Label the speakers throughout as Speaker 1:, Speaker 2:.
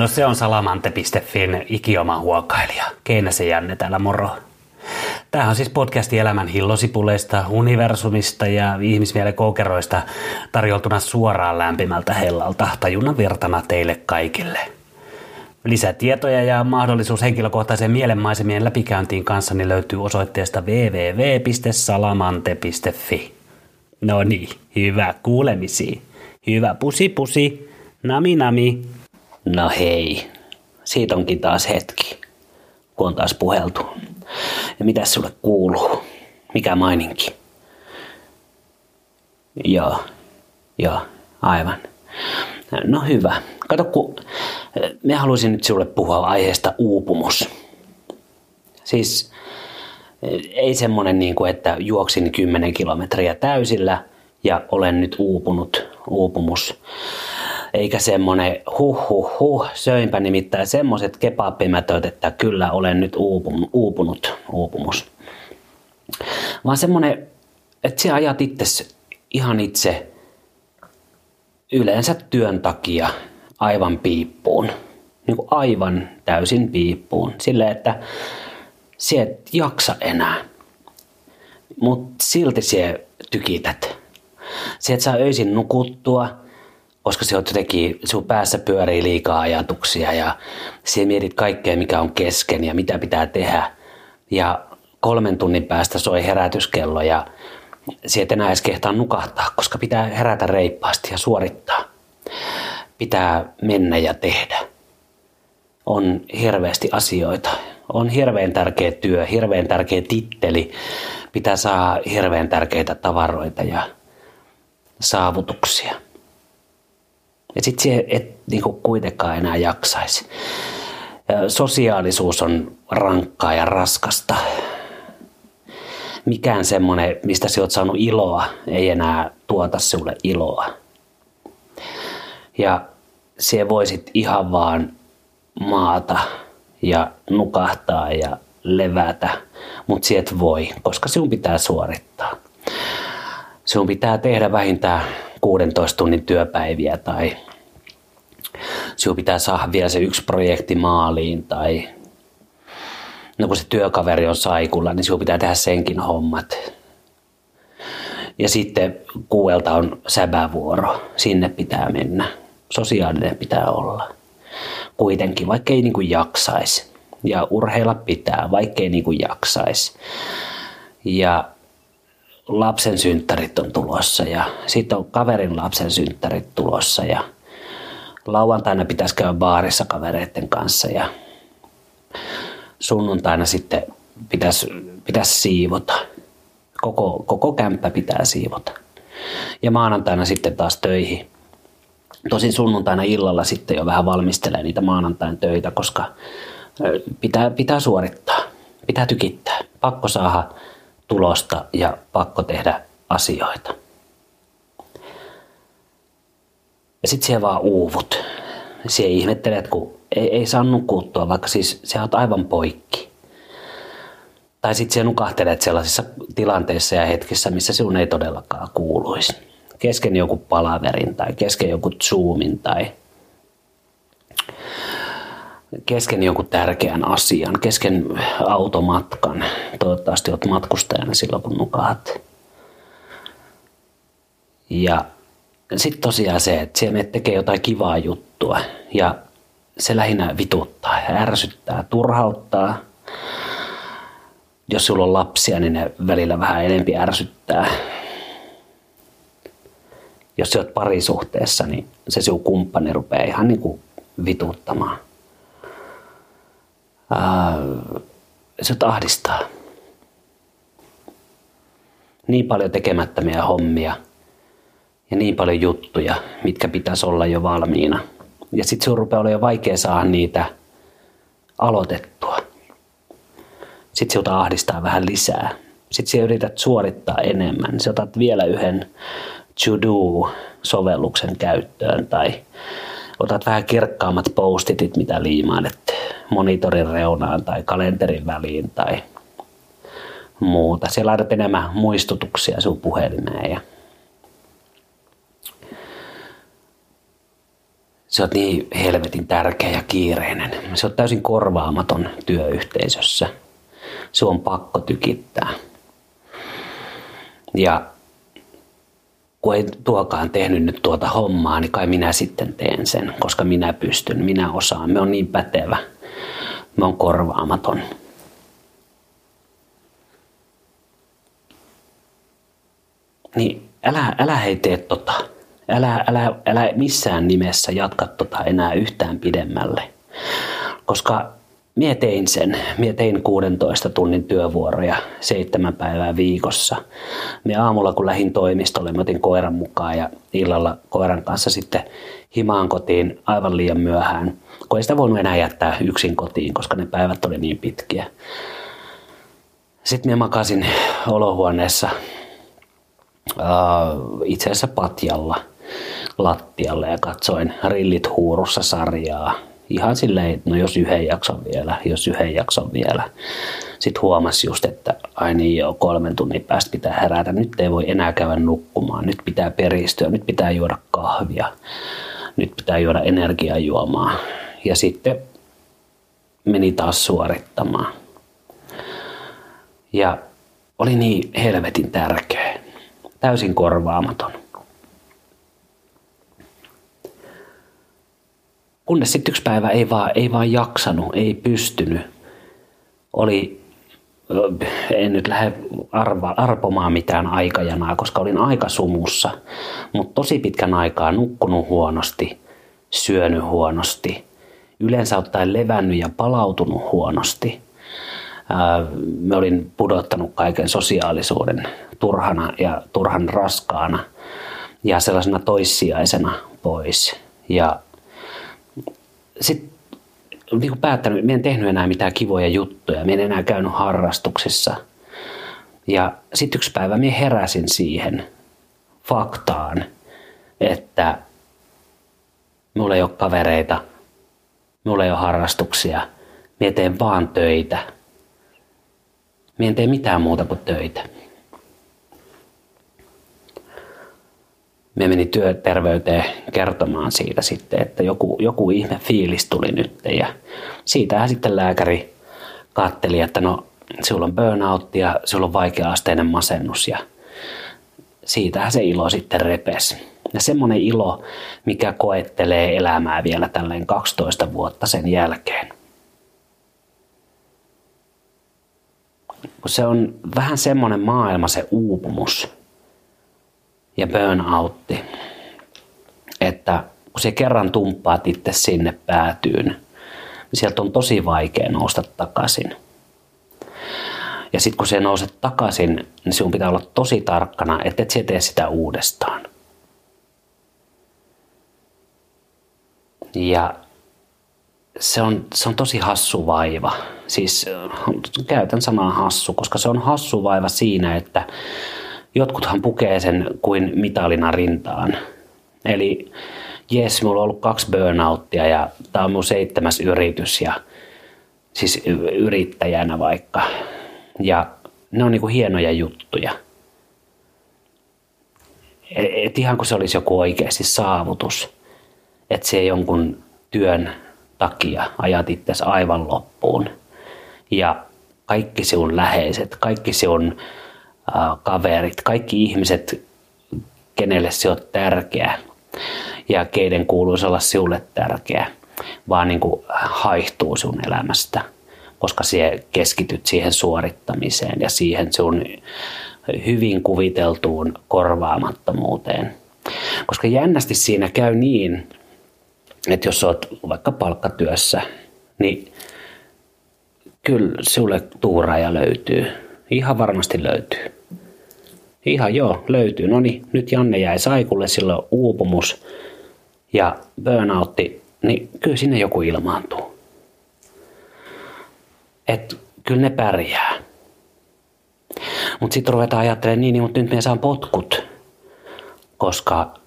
Speaker 1: No se on salamante.fin ikioma huokailija. Keinäsen Janne täällä moro. Tämä on siis podcasti elämän hillosipuleista, universumista ja ihmismielen koukeroista tarjoltuna suoraan lämpimältä hellalta tajunnan virtana teille kaikille. Lisätietoja ja mahdollisuus henkilökohtaiseen mielenmaisemien läpikäyntiin kanssani löytyy osoitteesta www.salamante.fi. No niin, hyvä kuulemisi. Hyvä pusi pusi. Nami nami. No hei, siitä onkin taas hetki, kun on taas puheltu. Ja mitä sulle kuuluu? Mikä maininki? Joo, joo, aivan. No hyvä. Kato, kun me haluaisin nyt sinulle puhua aiheesta uupumus. Siis ei semmonen niin kuin, että juoksin 10 kilometriä täysillä ja olen nyt uupunut, uupumus. Eikä semmonen huh huh huh, söinpä nimittäin semmoset kebabbimätöt, että kyllä olen nyt uupunut, uupunut uupumus. Vaan semmonen, että sä ajat itse ihan itse yleensä työn takia aivan piippuun. Niin kuin aivan täysin piippuun. Silleen, että sä et jaksa enää. Mutta silti sä tykität. Sä et saa öisin nukuttua, koska se on jotenkin, sun päässä pyörii liikaa ajatuksia ja sä mietit kaikkea, mikä on kesken ja mitä pitää tehdä. Ja kolmen tunnin päästä soi herätyskello ja sä et enää edes kehtaa nukahtaa, koska pitää herätä reippaasti ja suorittaa. Pitää mennä ja tehdä. On hirveästi asioita. On hirveän tärkeä työ, hirveän tärkeä titteli. Pitää saada hirveän tärkeitä tavaroita ja saavutuksia. Ja sitten se et niinku kuitenkaan enää jaksaisi. Sosiaalisuus on rankkaa ja raskasta mikään semmoinen, mistä sä oot saanut iloa, ei enää tuota sulle iloa. Ja se voisit ihan vaan maata ja nukahtaa ja levätä, mutta siet voi, koska sinun pitää suorittaa. Sinun pitää tehdä vähintään 16 tunnin työpäiviä tai sinun pitää saada vielä se yksi projekti maaliin tai no kun se työkaveri on saikulla, niin sinun pitää tehdä senkin hommat. Ja sitten kuuelta on säbävuoro, sinne pitää mennä. Sosiaalinen pitää olla. Kuitenkin, vaikka ei niin kuin jaksaisi. Ja urheilla pitää, vaikka ei niin kuin jaksaisi. Ja lapsen synttärit on tulossa ja sitten on kaverin lapsen synttärit tulossa ja lauantaina pitäisi käydä baarissa kavereiden kanssa ja sunnuntaina sitten pitäisi, pitäisi siivota. Koko, koko kämppä pitää siivota. Ja maanantaina sitten taas töihin. Tosin sunnuntaina illalla sitten jo vähän valmistelee niitä maanantain töitä, koska pitää, pitää suorittaa, pitää tykittää. Pakko saada tulosta ja pakko tehdä asioita. Ja sitten siellä vaan uuvut. Siellä ihmettelet, kun ei, ei saa nukuttua, vaikka siis sä oot aivan poikki. Tai sitten sä nukahtelet sellaisissa tilanteissa ja hetkissä, missä sinun ei todellakaan kuuluisi. Kesken joku palaverin tai kesken joku zoomin tai kesken jonkun tärkeän asian, kesken automatkan. Toivottavasti olet matkustajana silloin, kun nukahat. Ja sitten tosiaan se, että siellä tekee jotain kivaa juttua ja se lähinnä vituttaa ärsyttää, turhauttaa. Jos sulla on lapsia, niin ne välillä vähän enempi ärsyttää. Jos sä oot parisuhteessa, niin se sinun kumppani rupeaa ihan niin kuin vituttamaan. Se ahdistaa. Niin paljon tekemättömiä hommia ja niin paljon juttuja, mitkä pitäisi olla jo valmiina – ja sitten sun rupeaa olemaan jo vaikea saada niitä aloitettua. Sitten sinulta ahdistaa vähän lisää. Sitten sinä yrität suorittaa enemmän. Sä otat vielä yhden to-do-sovelluksen käyttöön tai otat vähän kirkkaammat postitit, mitä liimailet monitorin reunaan tai kalenterin väliin tai muuta. Siellä laitat enemmän muistutuksia sun puhelimeen ja se on niin helvetin tärkeä ja kiireinen. Se on täysin korvaamaton työyhteisössä. Se on pakko tykittää. Ja kun ei tuokaan tehnyt nyt tuota hommaa, niin kai minä sitten teen sen, koska minä pystyn, minä osaan. Me on niin pätevä, me on korvaamaton. Niin älä, älä hei tee tota. Älä, älä, älä missään nimessä jatka tota enää yhtään pidemmälle. Koska Mie tein sen. Mie tein 16 tunnin työvuoroja seitsemän päivää viikossa. Me aamulla kun lähdin toimistolle, mä otin koiran mukaan ja illalla koiran kanssa sitten himaan kotiin aivan liian myöhään. Kun ei sitä voinut enää jättää yksin kotiin, koska ne päivät oli niin pitkiä. Sitten minä makasin olohuoneessa uh, itse asiassa patjalla lattialle ja katsoin rillit huurussa sarjaa ihan silleen, no jos yhden jakson vielä, jos yhden jakson vielä. Sitten huomasi just, että ai niin joo, kolmen tunnin päästä pitää herätä. Nyt ei voi enää käydä nukkumaan. Nyt pitää peristyä, nyt pitää juoda kahvia. Nyt pitää juoda energiajuomaa. Ja sitten meni taas suorittamaan. Ja oli niin helvetin tärkeä. Täysin korvaamaton. Kunnes sitten yksi päivä ei vaan, ei vaan jaksanut, ei pystynyt. Oli, en nyt lähde arva, arpomaan mitään aikajanaa, koska olin aika sumussa, mutta tosi pitkän aikaa nukkunut huonosti, syönyt huonosti, yleensä ottaen levännyt ja palautunut huonosti. Mä olin pudottanut kaiken sosiaalisuuden turhana ja turhan raskaana ja sellaisena toissijaisena pois. Ja sitten niin kuin päättänyt, että en tehnyt enää mitään kivoja juttuja, minä en enää käynyt harrastuksissa. Ja sitten yksi päivä minä heräsin siihen faktaan, että minulla ei ole kavereita, minulla ei ole harrastuksia, minä teen vaan töitä. Minä en tee mitään muuta kuin töitä. me meni työterveyteen kertomaan siitä sitten, että joku, joku ihme fiilis tuli nyt. Ja siitähän sitten lääkäri katteli, että no sinulla on burnout ja sinulla on vaikea-asteinen masennus ja siitähän se ilo sitten repes. Ja semmoinen ilo, mikä koettelee elämää vielä tälleen 12 vuotta sen jälkeen. Se on vähän semmoinen maailma se uupumus, ja burnoutti, että kun se kerran tumppaat itse sinne päätyyn, niin sieltä on tosi vaikea nousta takaisin. Ja sitten kun se nouset takaisin, niin sinun pitää olla tosi tarkkana, että et tee sitä uudestaan. Ja se on, se on tosi hassu vaiva. Siis käytän sanaa hassu, koska se on hassu vaiva siinä, että jotkuthan pukee sen kuin mitalina rintaan. Eli jes, mulla on ollut kaksi burnouttia ja tämä on mun seitsemäs yritys ja siis yrittäjänä vaikka. Ja ne on niinku hienoja juttuja. E, et ihan kuin se olisi joku oikeasti saavutus. Että se jonkun työn takia ajat itse aivan loppuun. Ja kaikki sinun läheiset, kaikki sinun kaverit, kaikki ihmiset, kenelle se on tärkeä ja keiden kuuluisi olla sinulle tärkeä, vaan niin kuin haihtuu sun elämästä, koska sie keskityt siihen suorittamiseen ja siihen sun hyvin kuviteltuun korvaamattomuuteen. Koska jännästi siinä käy niin, että jos olet vaikka palkkatyössä, niin kyllä sulle tuuraaja löytyy. Ihan varmasti löytyy. Ihan joo, löytyy. No niin, nyt Janne jäi saikulle, sillä on uupumus ja burnoutti, niin kyllä sinne joku ilmaantuu. Et kyllä ne pärjää. Mutta sitten ruvetaan ajattelemaan niin, niin mutta nyt me saan potkut, koska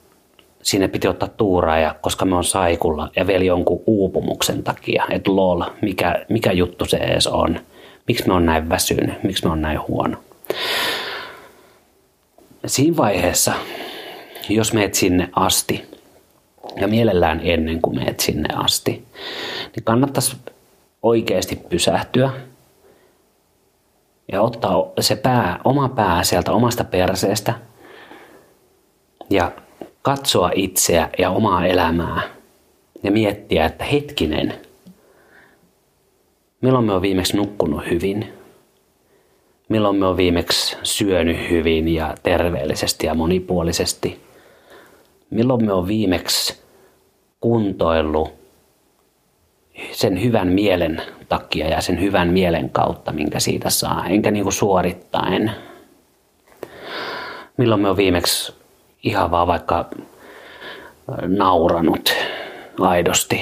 Speaker 1: sinne piti ottaa tuuraa ja koska me on saikulla ja vielä jonkun uupumuksen takia, että lol, mikä, mikä juttu se edes on. Miksi me on näin väsynyt, miksi me on näin huono siinä vaiheessa, jos meet sinne asti, ja mielellään ennen kuin meet sinne asti, niin kannattaisi oikeasti pysähtyä ja ottaa se pää, oma pää sieltä omasta perseestä ja katsoa itseä ja omaa elämää ja miettiä, että hetkinen, milloin me on viimeksi nukkunut hyvin, milloin me on viimeksi syönyt hyvin ja terveellisesti ja monipuolisesti, milloin me on viimeksi kuntoillut sen hyvän mielen takia ja sen hyvän mielen kautta, minkä siitä saa, enkä niin kuin suorittaen. Milloin me on viimeksi ihan vaan vaikka nauranut aidosti,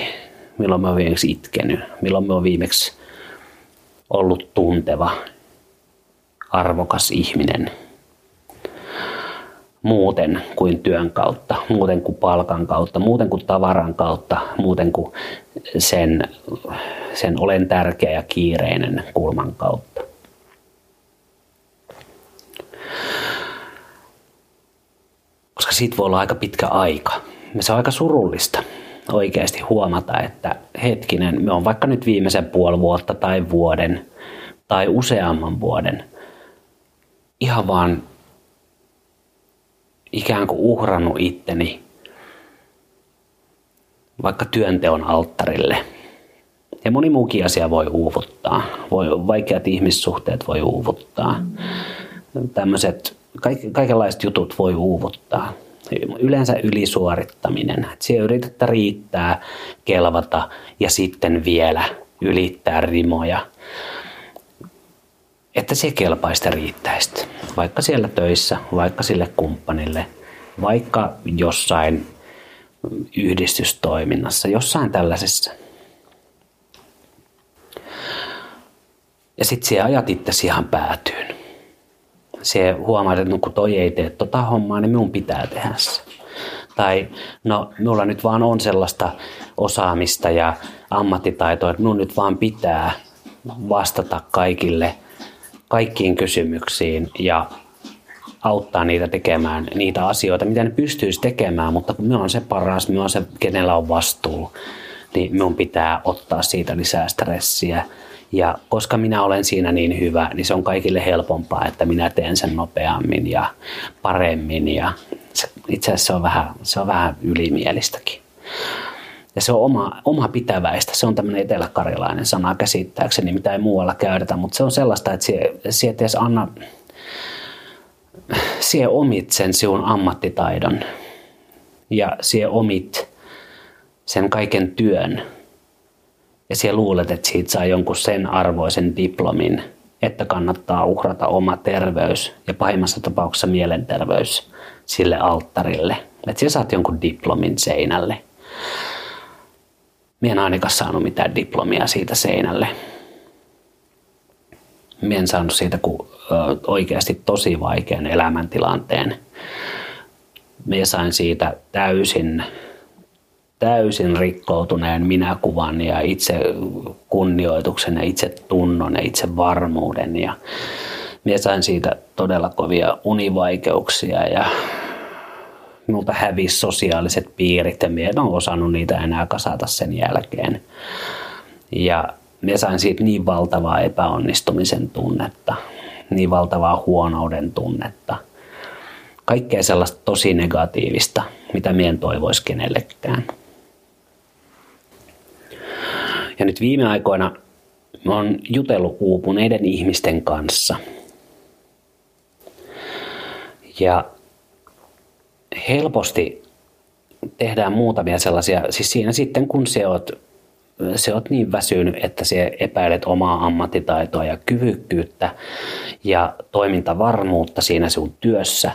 Speaker 1: milloin me on viimeksi itkenyt, milloin me on viimeksi ollut tunteva, arvokas ihminen muuten kuin työn kautta, muuten kuin palkan kautta, muuten kuin tavaran kautta, muuten kuin sen, sen olen tärkeä ja kiireinen kulman kautta. Koska siitä voi olla aika pitkä aika. Se on aika surullista oikeasti huomata, että hetkinen, me on vaikka nyt viimeisen puoli vuotta tai vuoden tai useamman vuoden ihan vaan ikään kuin uhrannut itteni vaikka työnteon alttarille. Ja moni muukin asia voi uuvuttaa. Voi, vaikeat ihmissuhteet voi uuvuttaa. Tämmöiset, kaikenlaiset jutut voi uuvuttaa. Yleensä ylisuorittaminen. Että siellä yritetään riittää, kelvata ja sitten vielä ylittää rimoja. Että se kelpaista riittäisi. Vaikka siellä töissä, vaikka sille kumppanille, vaikka jossain yhdistystoiminnassa, jossain tällaisessa. Ja sitten siellä ajat itsesi ihan päätyyn. Se huomaat, että no kun toi ei tee tota hommaa, niin minun pitää tehdä se. Tai no, minulla nyt vaan on sellaista osaamista ja ammattitaitoa, että minun nyt vaan pitää vastata kaikille, kaikkiin kysymyksiin ja auttaa niitä tekemään niitä asioita, mitä ne pystyisi tekemään, mutta kun me on se paras, me on se, kenellä on vastuu, niin minun pitää ottaa siitä lisää stressiä. Ja koska minä olen siinä niin hyvä, niin se on kaikille helpompaa, että minä teen sen nopeammin ja paremmin. Ja se, itse asiassa se on vähän, se on vähän ylimielistäkin. Ja se on oma, oma pitäväistä. Se on tämmöinen eteläkarjalainen sana käsittääkseni, mitä ei muualla käytetä, mutta se on sellaista, että se, edes anna sie omit sen sinun ammattitaidon ja sie omit sen kaiken työn ja sie luulet, että siitä saa jonkun sen arvoisen diplomin, että kannattaa uhrata oma terveys ja pahimmassa tapauksessa mielenterveys sille alttarille. Että siellä saat jonkun diplomin seinälle. Mie en ainakaan saanut mitään diplomia siitä seinälle. Mie en saanut siitä kuin oikeasti tosi vaikean elämäntilanteen. Minä sain siitä täysin, täysin rikkoutuneen minäkuvan ja itse kunnioituksen ja itse tunnon ja itse varmuuden. Ja minä sain siitä todella kovia univaikeuksia ja minulta hävisi sosiaaliset piirit ja minä en ole osannut niitä enää kasata sen jälkeen. Ja minä sain siitä niin valtavaa epäonnistumisen tunnetta niin valtavaa huonouden tunnetta. Kaikkea sellaista tosi negatiivista, mitä mien toivoisi kenellekään. Ja nyt viime aikoina mä oon jutellut uupuneiden ihmisten kanssa. Ja helposti tehdään muutamia sellaisia, siis siinä sitten kun se oot se oot niin väsynyt, että se epäilet omaa ammattitaitoa ja kyvykkyyttä ja toimintavarmuutta siinä sun työssä,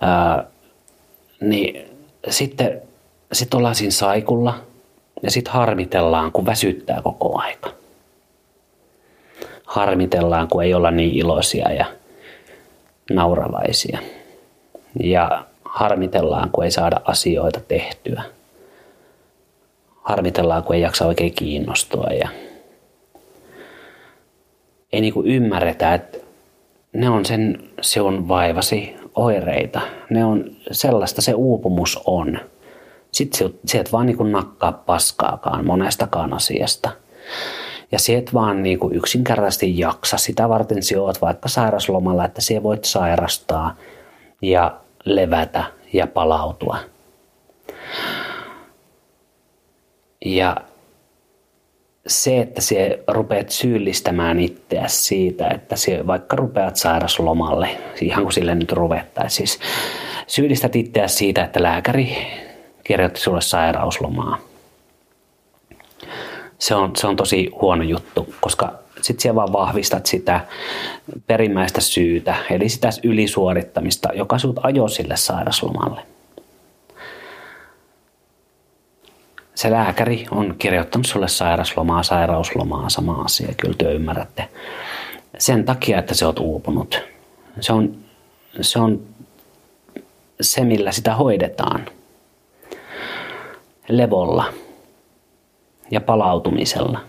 Speaker 1: ää, niin sitten sit ollaan siinä saikulla ja sitten harmitellaan, kun väsyttää koko aika. Harmitellaan, kun ei olla niin iloisia ja nauravaisia. Ja harmitellaan, kun ei saada asioita tehtyä harmitellaan, kun ei jaksa oikein kiinnostua ja ei niinku ymmärretä, että ne on sen sinun vaivasi oireita. Ne on sellaista se uupumus on. Sitten sieltä vaan niin nakkaa paskaakaan monestakaan asiasta. Ja sieltä vaan niin kuin yksinkertaisesti jaksa. Sitä varten sinä olet vaikka sairaslomalla, että sinä voit sairastaa ja levätä ja palautua. Ja se, että se rupeat syyllistämään itseäsi siitä, että se vaikka rupeat sairaslomalle, ihan kuin sille nyt ruvettaisiin, siis syyllistät itseäsi siitä, että lääkäri kirjoitti sulle sairauslomaa. Se on, se on tosi huono juttu, koska sitten siellä vaan vahvistat sitä perimmäistä syytä, eli sitä ylisuorittamista, joka sinut ajoi sille sairaslomalle. se lääkäri on kirjoittanut sulle sairaslomaa, sairauslomaa, sama asia, kyllä te ymmärrätte. Sen takia, että se oot uupunut. Se on, se on se, millä sitä hoidetaan. Levolla ja palautumisella.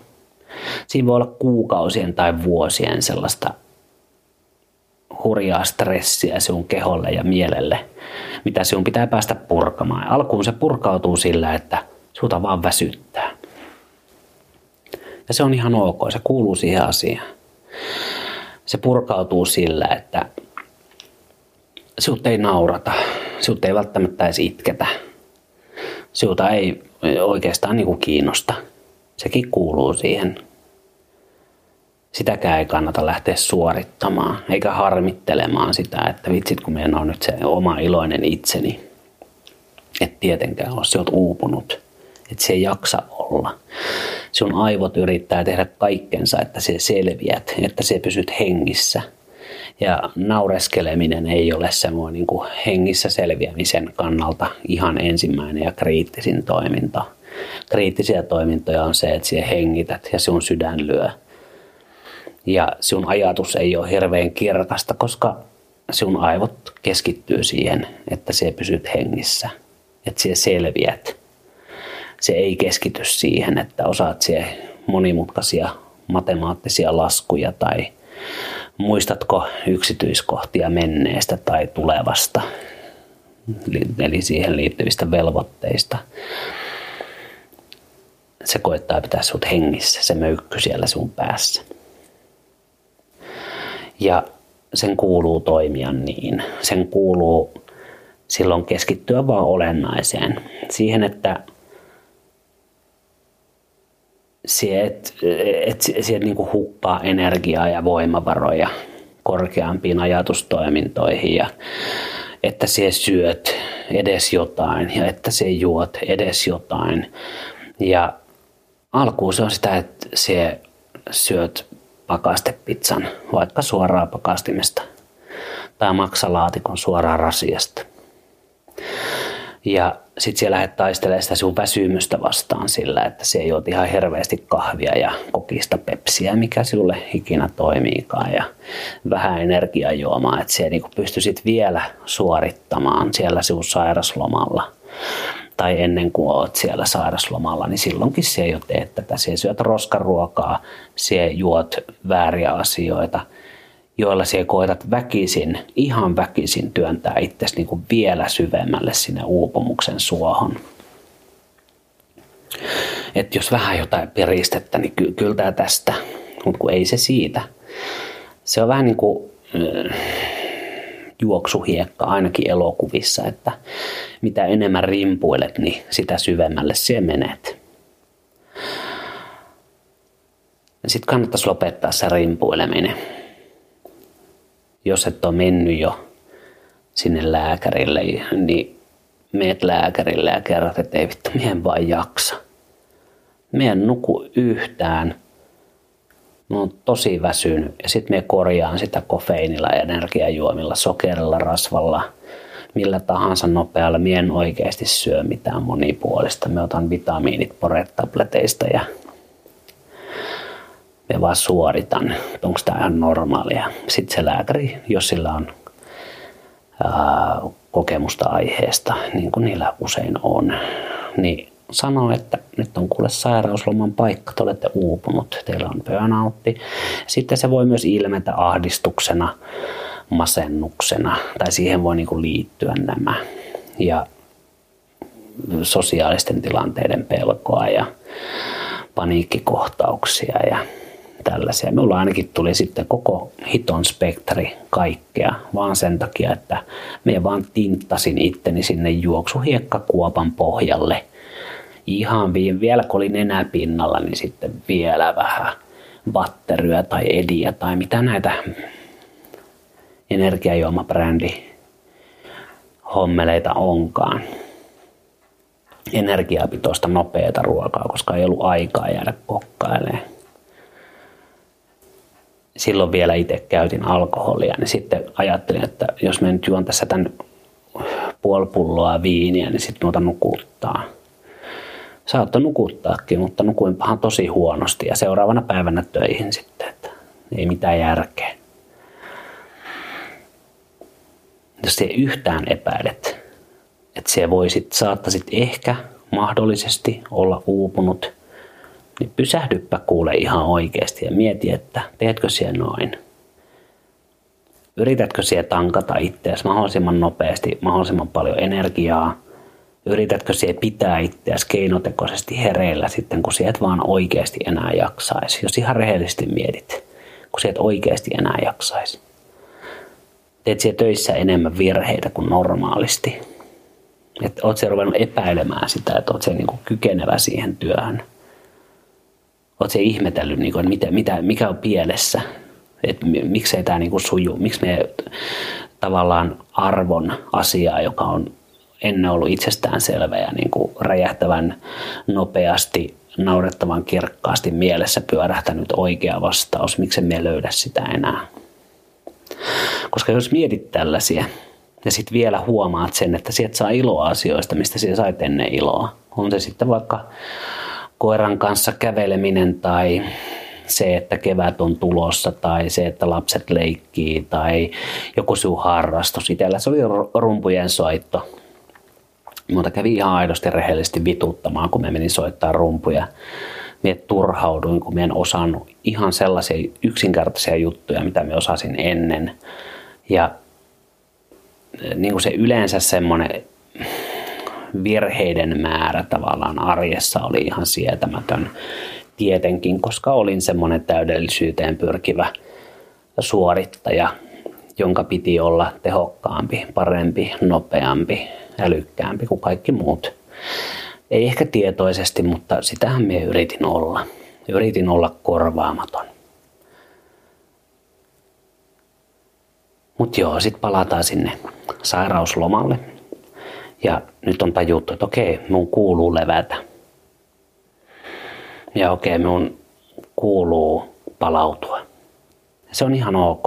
Speaker 1: Siinä voi olla kuukausien tai vuosien sellaista hurjaa stressiä sinun keholle ja mielelle, mitä sinun pitää päästä purkamaan. Alkuun se purkautuu sillä, että Suuta vaan väsyttää. Ja se on ihan ok, se kuuluu siihen asiaan. Se purkautuu sillä, että sinut ei naurata, sinut ei välttämättä edes itketä. Sinulta ei oikeastaan niin kuin kiinnosta. Sekin kuuluu siihen. Sitäkään ei kannata lähteä suorittamaan, eikä harmittelemaan sitä, että vitsit kun meidän on nyt se oma iloinen itseni. Et tietenkään ole, oot uupunut että se ei jaksa olla. Sun aivot yrittää tehdä kaikkensa, että se selviät, että se pysyt hengissä. Ja naureskeleminen ei ole semmoinen niin kuin hengissä selviämisen kannalta ihan ensimmäinen ja kriittisin toiminto. Kriittisiä toimintoja on se, että siellä hengität ja sun sydän lyö. Ja sun ajatus ei ole hirveän kirkasta, koska sun aivot keskittyy siihen, että se pysyt hengissä, että siellä selviät se ei keskity siihen, että osaat siihen monimutkaisia matemaattisia laskuja tai muistatko yksityiskohtia menneestä tai tulevasta, eli siihen liittyvistä velvoitteista. Se koittaa pitää sinut hengissä, se möykky siellä sun päässä. Ja sen kuuluu toimia niin. Sen kuuluu silloin keskittyä vaan olennaiseen. Siihen, että sieltä et, sieltä niin hukkaa energiaa ja voimavaroja korkeampiin ajatustoimintoihin ja että se syöt edes jotain ja että se juot edes jotain. Ja alkuun se on sitä, että se syöt pakastepizzan vaikka suoraan pakastimesta tai maksalaatikon suoraan rasiasta. Ja sitten siellä lähdet taistelemaan sitä sun väsymystä vastaan sillä, että se ei ole ihan hirveästi kahvia ja kokista pepsiä, mikä sinulle ikinä toimiikaan. Ja vähän energiajuomaa, että se niinku pystyisit vielä suorittamaan siellä sinun sairaslomalla tai ennen kuin olet siellä sairaslomalla, niin silloinkin se jo teet tätä. Se syöt roskaruokaa, se juot vääriä asioita – joilla sinä koetat väkisin, ihan väkisin työntää itsesi niin kuin vielä syvemmälle sinne uupumuksen suohon. Että jos vähän jotain peristettä, niin ky- kyllä tämä tästä, mutta ei se siitä. Se on vähän niin kuin äh, juoksuhiekka ainakin elokuvissa, että mitä enemmän rimpuilet, niin sitä syvemmälle se menet. Sitten kannattaisi lopettaa se rimpuileminen jos et ole mennyt jo sinne lääkärille, niin meet lääkärille ja kerrot, että ei vittu, mien vaan jaksa. Mien nuku yhtään. Mä oon tosi väsynyt ja sitten me korjaan sitä kofeinilla, energiajuomilla, sokerilla, rasvalla, millä tahansa nopealla. Mien oikeasti syö mitään monipuolista. Me otan vitamiinit poretableteista ja me vaan suoritan, onko tämä ihan normaalia. Sitten se lääkäri, jos sillä on ää, kokemusta aiheesta, niin kuin niillä usein on, niin sanoo, että nyt on kuule sairausloman paikka, te olette uupunut, teillä on burnoutti. Sitten se voi myös ilmetä ahdistuksena, masennuksena tai siihen voi niinku liittyä nämä. Ja sosiaalisten tilanteiden pelkoa ja paniikkikohtauksia ja tällaisia. Minulla ainakin tuli sitten koko hiton spektri kaikkea, vaan sen takia, että me vaan tinttasin itteni sinne juoksuhiekkakuopan pohjalle. Ihan vielä kun oli nenäpinnalla, niin sitten vielä vähän batteryä tai ediä tai mitä näitä energiajuomabrändi hommeleita onkaan. Energiapitoista nopeata ruokaa, koska ei ollut aikaa jäädä kokkailemaan silloin vielä itse käytin alkoholia, niin sitten ajattelin, että jos mä nyt juon tässä tämän puoli pulloa viiniä, niin sitten muuta nukuttaa. Saattoi nukuttaakin, mutta nukuinpahan tosi huonosti ja seuraavana päivänä töihin sitten, että ei mitään järkeä. Jos se yhtään epäilet, että se voisit, saattaisit ehkä mahdollisesti olla uupunut – niin pysähdyppä kuule ihan oikeasti ja mieti, että teetkö siellä noin. Yritätkö siellä tankata itseäsi mahdollisimman nopeasti, mahdollisimman paljon energiaa. Yritätkö siellä pitää itseäsi keinotekoisesti hereillä sitten, kun sieltä vaan oikeasti enää jaksaisi. Jos ihan rehellisesti mietit, kun sieltä oikeasti enää jaksaisi. Teet siellä töissä enemmän virheitä kuin normaalisti. Että oot siellä ruvennut epäilemään sitä, että oot siellä niinku kykenevä siihen työhön – Oletko se ihmetellyt, niin kuin, mitä, mitä, mikä on pielessä? Että miksei tämä niin suju? Miksi me tavallaan arvon asiaa, joka on ennen ollut itsestäänselvä ja niin kuin räjähtävän nopeasti, naurettavan kirkkaasti mielessä pyörähtänyt oikea vastaus. Miksi me löydä sitä enää? Koska jos mietit tällaisia ja sitten vielä huomaat sen, että sieltä saa iloa asioista, mistä siellä sait ennen iloa. On se sitten vaikka koiran kanssa käveleminen tai se, että kevät on tulossa tai se, että lapset leikkii tai joku sinun harrastus. Itellä se oli rumpujen soitto. Mutta kävi ihan aidosti rehellisesti vituttamaan, kun me menin soittaa rumpuja. Mie turhauduin, kun me en osannut ihan sellaisia yksinkertaisia juttuja, mitä me osasin ennen. Ja niin kuin se yleensä semmoinen virheiden määrä tavallaan arjessa oli ihan sietämätön tietenkin, koska olin semmoinen täydellisyyteen pyrkivä suorittaja, jonka piti olla tehokkaampi, parempi, nopeampi, älykkäämpi kuin kaikki muut. Ei ehkä tietoisesti, mutta sitähän me yritin olla. Yritin olla korvaamaton. Mutta joo, sitten palataan sinne sairauslomalle. Ja nyt on tajuttu, että okei, mun kuuluu levätä. Ja okei, mun kuuluu palautua. Se on ihan ok.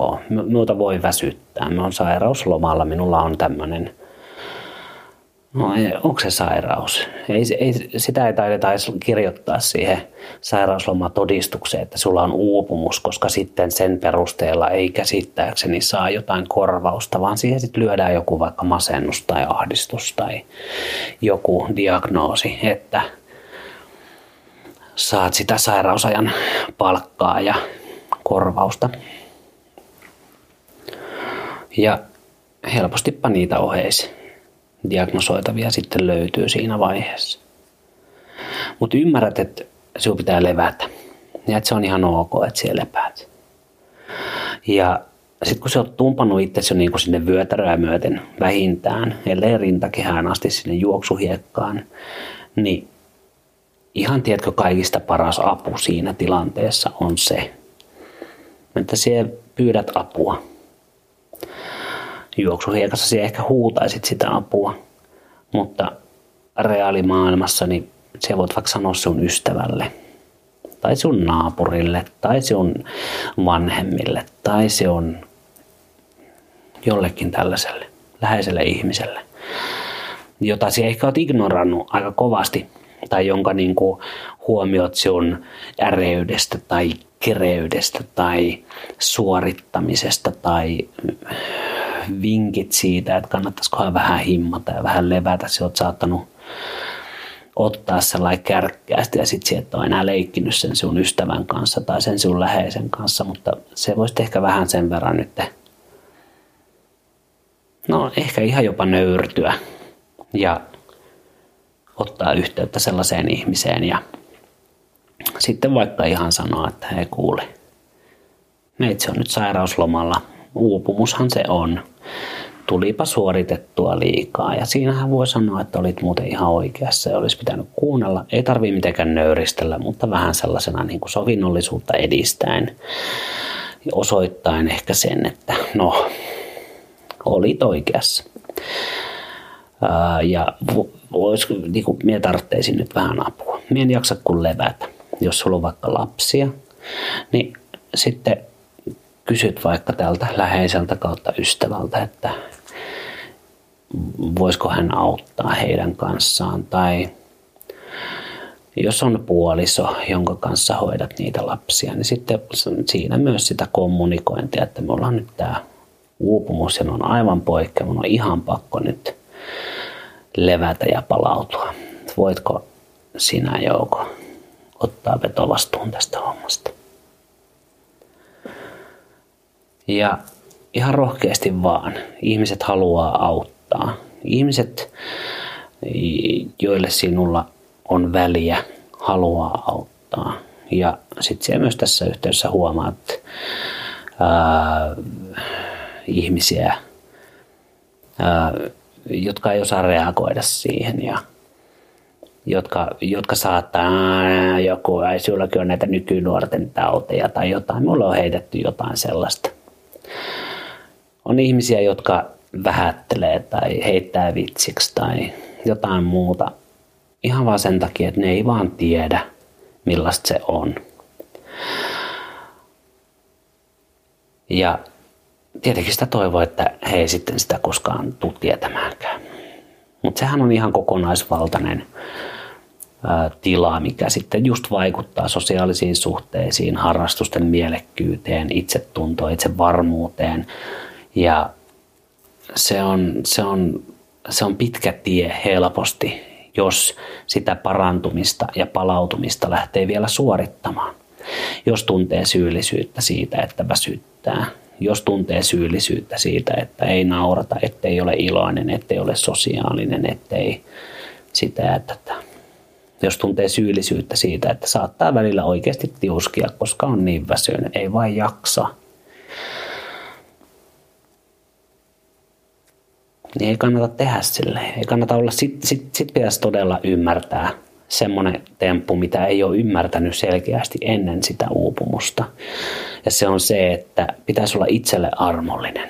Speaker 1: Muuta voi väsyttää. Mä oon sairauslomalla. Minulla on tämmöinen No onko se sairaus? Ei, ei, sitä ei taideta edes kirjoittaa siihen sairauslomatodistukseen, että sulla on uupumus, koska sitten sen perusteella ei käsittääkseni saa jotain korvausta, vaan siihen sitten lyödään joku vaikka masennus tai ahdistus tai joku diagnoosi, että saat sitä sairausajan palkkaa ja korvausta. Ja helpostipa niitä oheisi diagnosoitavia sitten löytyy siinä vaiheessa. Mutta ymmärrät, että sinun pitää levätä ja että se on ihan ok, että siellä lepäät. Ja sitten kun sä oot tumpannut itsesi jo niin sinne vyötäröä myöten vähintään, ellei rintakehään asti sinne juoksuhiekkaan, niin ihan tiedätkö kaikista paras apu siinä tilanteessa on se, että siellä pyydät apua juoksuhiekassa ehkä huutaisit sitä apua, mutta reaalimaailmassa niin se voit vaikka sanoa sun ystävälle tai sun naapurille tai sun vanhemmille tai se on jollekin tällaiselle läheiselle ihmiselle, jota sinä ehkä olet ignorannut aika kovasti tai jonka niin kuin huomiot sun äreydestä tai kereydestä tai suorittamisesta tai vinkit siitä, että kannattaisikohan vähän himmata ja vähän levätä. Se oot saattanut ottaa sellainen kärkkäästi ja sitten sieltä on enää leikkinyt sen sun ystävän kanssa tai sen sun läheisen kanssa, mutta se voisi ehkä vähän sen verran nyt. No ehkä ihan jopa nöyrtyä ja ottaa yhteyttä sellaiseen ihmiseen ja sitten vaikka ihan sanoa, että hei kuule, meitsi on nyt sairauslomalla, uupumushan se on, tulipa suoritettua liikaa. Ja siinähän voi sanoa, että olit muuten ihan oikeassa ja olisi pitänyt kuunnella. Ei tarvii mitenkään nöyristellä, mutta vähän sellaisena niin kuin sovinnollisuutta edistäen osoittain ehkä sen, että no, olit oikeassa. ja olisiko, niin kuin, minä tarvitsisin nyt vähän apua. Minä en jaksa kuin levätä. Jos sulla on vaikka lapsia, niin sitten kysyt vaikka tältä läheiseltä kautta ystävältä, että voisiko hän auttaa heidän kanssaan tai jos on puoliso, jonka kanssa hoidat niitä lapsia, niin sitten siinä myös sitä kommunikointia, että me ollaan nyt tämä uupumus ja on aivan poikkeama, on ihan pakko nyt levätä ja palautua. Voitko sinä Jouko ottaa vetovastuun tästä hommasta? Ja ihan rohkeasti vaan. Ihmiset haluaa auttaa. Ihmiset, joille sinulla on väliä, haluaa auttaa. Ja sitten siellä myös tässä yhteydessä huomaat ää, ihmisiä, ää, jotka ei osaa reagoida siihen ja jotka, jotka saattaa, joku, ei sinullakin on näitä nykynuorten tauteja tai jotain, mulla on heitetty jotain sellaista. On ihmisiä, jotka vähättelee tai heittää vitsiksi tai jotain muuta ihan vaan sen takia, että ne ei vaan tiedä, millaista se on. Ja tietenkin sitä toivoo, että he ei sitten sitä koskaan tule tietämäänkään. Mutta sehän on ihan kokonaisvaltainen tila, mikä sitten just vaikuttaa sosiaalisiin suhteisiin, harrastusten mielekkyyteen, itsetuntoon, itsevarmuuteen. Ja se on, se on, se on pitkä tie helposti, jos sitä parantumista ja palautumista lähtee vielä suorittamaan. Jos tuntee syyllisyyttä siitä, että väsyttää, jos tuntee syyllisyyttä siitä, että ei naurata, ettei ole iloinen, ettei ole sosiaalinen, ettei sitä, että jos tuntee syyllisyyttä siitä, että saattaa välillä oikeasti tiuskia, koska on niin väsynyt, ei vain jaksa. Niin ei kannata tehdä sille. Ei kannata olla, sit, sit, sit pitäisi todella ymmärtää semmoinen temppu, mitä ei ole ymmärtänyt selkeästi ennen sitä uupumusta. Ja se on se, että pitäisi olla itselle armollinen.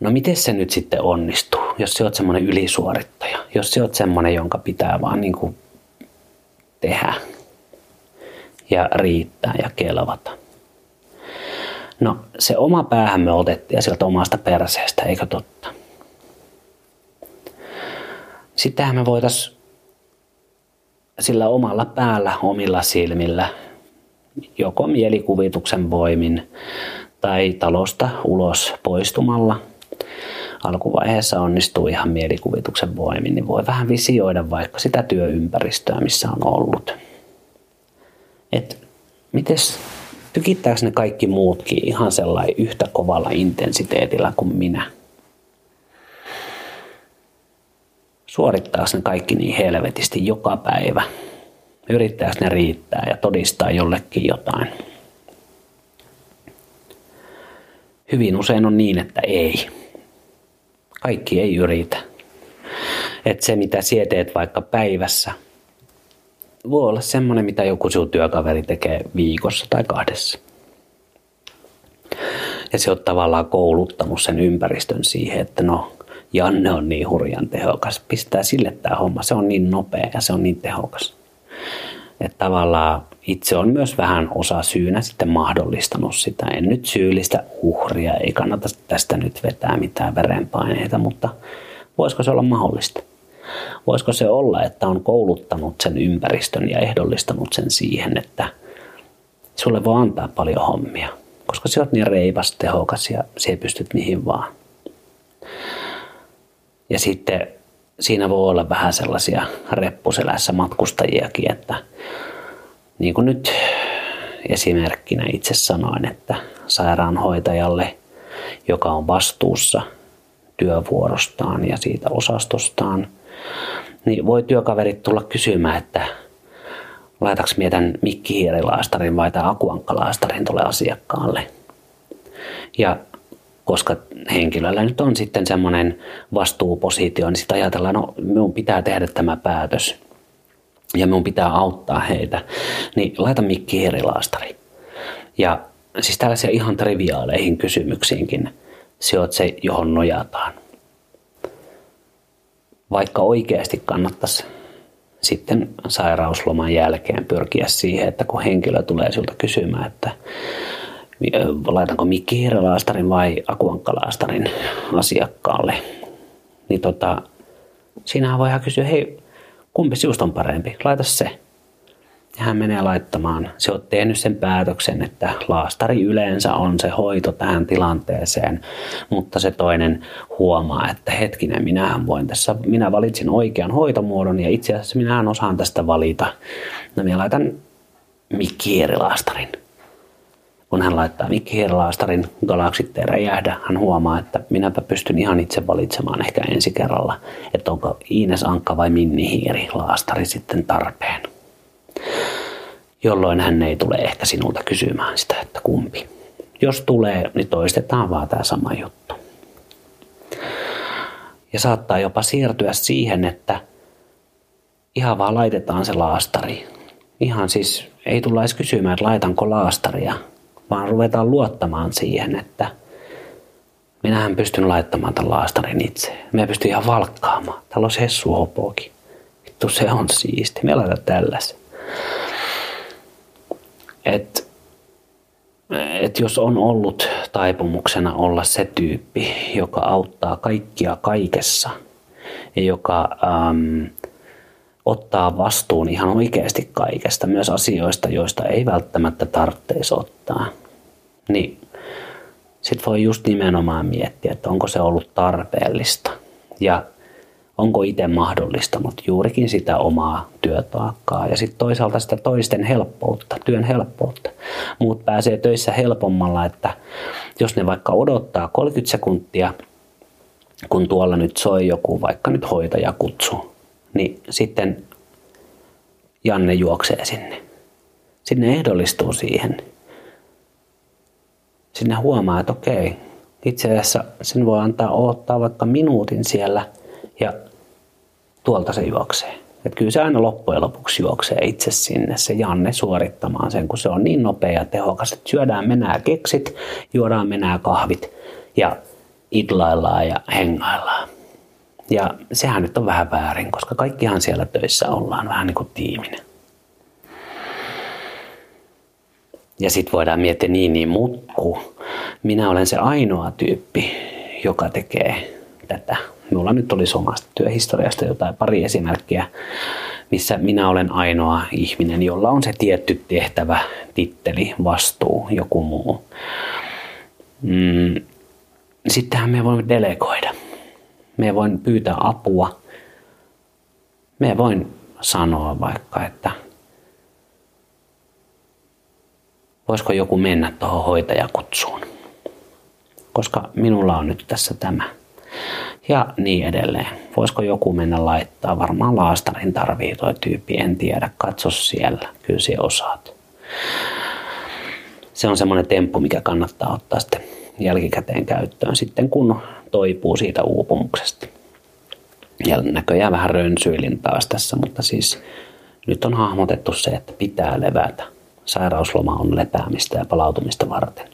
Speaker 1: No miten se nyt sitten onnistuu, jos se oot semmoinen ylisuorittaja, jos se oot semmoinen, jonka pitää vaan niin kuin tehdä ja riittää ja kelvata. No se oma päähän me otettiin ja sieltä omasta perseestä, eikö totta? Sittenhän me voitaisiin sillä omalla päällä, omilla silmillä, joko mielikuvituksen voimin tai talosta ulos poistumalla. Alkuvaiheessa onnistuu ihan mielikuvituksen voimin, niin voi vähän visioida vaikka sitä työympäristöä, missä on ollut. Et mites, tykittääkö ne kaikki muutkin ihan sellainen yhtä kovalla intensiteetillä kuin minä? Suorittaako ne kaikki niin helvetisti joka päivä? Yrittääkö ne riittää ja todistaa jollekin jotain? Hyvin usein on niin, että ei. Kaikki ei yritä. Että se, mitä sie teet vaikka päivässä, voi olla semmoinen, mitä joku sinun työkaveri tekee viikossa tai kahdessa. Ja se on tavallaan kouluttanut sen ympäristön siihen, että no, Janne on niin hurjan tehokas. Pistää sille tämä homma. Se on niin nopea ja se on niin tehokas. Että tavallaan itse on myös vähän osa syynä sitten mahdollistanut sitä. En nyt syyllistä uhria, ei kannata tästä nyt vetää mitään verenpaineita, mutta voisiko se olla mahdollista? Voisiko se olla, että on kouluttanut sen ympäristön ja ehdollistanut sen siihen, että sulle voi antaa paljon hommia, koska sä oot niin reipas, tehokas ja sä pystyt mihin vaan. Ja sitten siinä voi olla vähän sellaisia reppuselässä matkustajiakin, että niin kuin nyt esimerkkinä itse sanoin, että sairaanhoitajalle, joka on vastuussa työvuorostaan ja siitä osastostaan, niin voi työkaverit tulla kysymään, että laitaks mietän mikkihiirilaastarin vai tämä akuankkalaastarin tulee asiakkaalle. Ja koska henkilöllä nyt on sitten semmoinen vastuupositio, niin sitten ajatellaan, no minun pitää tehdä tämä päätös ja minun pitää auttaa heitä, niin laita mikkihiirilaastari. Ja siis tällaisia ihan triviaaleihin kysymyksiinkin se on se, johon nojataan. Vaikka oikeasti kannattaisi sitten sairausloman jälkeen pyrkiä siihen, että kun henkilö tulee sinulta kysymään, että laitanko mikki vai akuankkalaastarin asiakkaalle, niin tota, siinähän voi kysyä, hei, kumpi sinusta on parempi, laita se ja hän menee laittamaan. Se on tehnyt sen päätöksen, että laastari yleensä on se hoito tähän tilanteeseen, mutta se toinen huomaa, että hetkinen, minähän voin tässä, minä valitsin oikean hoitomuodon ja itse asiassa minähän osaan tästä valita. No minä laitan mikkihiirilaastarin. Kun hän laittaa mikkihiirilaastarin, galaksit ei räjähdä, hän huomaa, että minäpä pystyn ihan itse valitsemaan ehkä ensi kerralla, että onko Iines Ankka vai Minni Hiiri laastari sitten tarpeen jolloin hän ei tule ehkä sinulta kysymään sitä, että kumpi. Jos tulee, niin toistetaan vaan tämä sama juttu. Ja saattaa jopa siirtyä siihen, että ihan vaan laitetaan se laastari. Ihan siis ei tulla edes kysymään, että laitanko laastaria, vaan ruvetaan luottamaan siihen, että minähän pystyn laittamaan tämän laastarin itse. Me pystyn ihan valkkaamaan. Täällä on Hessu Vittu se on siisti. Me laitetaan tällaisen että et jos on ollut taipumuksena olla se tyyppi, joka auttaa kaikkia kaikessa ja joka äm, ottaa vastuun ihan oikeasti kaikesta, myös asioista, joista ei välttämättä tarvitsisi ottaa, niin sitten voi just nimenomaan miettiä, että onko se ollut tarpeellista. Ja onko itse mahdollistanut juurikin sitä omaa työtaakkaa ja sitten toisaalta sitä toisten helppoutta, työn helppoutta. Muut pääsee töissä helpommalla, että jos ne vaikka odottaa 30 sekuntia, kun tuolla nyt soi joku vaikka nyt hoitaja kutsu, niin sitten Janne juoksee sinne. Sinne ehdollistuu siihen. Sinne huomaa, että okei, itse asiassa sen voi antaa odottaa vaikka minuutin siellä ja tuolta se juoksee. Et kyllä se aina loppujen lopuksi juoksee itse sinne se Janne suorittamaan sen, kun se on niin nopea ja tehokas, että syödään menää keksit, juodaan menää kahvit ja idlaillaan ja hengaillaan. Ja sehän nyt on vähän väärin, koska kaikkihan siellä töissä ollaan vähän niin kuin tiiminen. Ja sitten voidaan miettiä niin, niin mukku. Minä olen se ainoa tyyppi, joka tekee tätä Minulla nyt olisi omasta työhistoriasta jotain pari esimerkkiä, missä minä olen ainoa ihminen, jolla on se tietty tehtävä, titteli, vastuu, joku muu. Mm. Sittenhän me voimme delegoida. Me voin pyytää apua. Me voin sanoa vaikka, että voisiko joku mennä tuohon hoitajakutsuun. Koska minulla on nyt tässä tämä ja niin edelleen. Voisiko joku mennä laittaa? Varmaan laastarin tarvii toi tyyppi, en tiedä. Katso siellä, kyllä se osaat. Se on semmoinen temppu, mikä kannattaa ottaa sitten jälkikäteen käyttöön sitten, kun toipuu siitä uupumuksesta. Ja näköjään vähän rönsyilin taas tässä, mutta siis nyt on hahmotettu se, että pitää levätä. Sairausloma on lepäämistä ja palautumista varten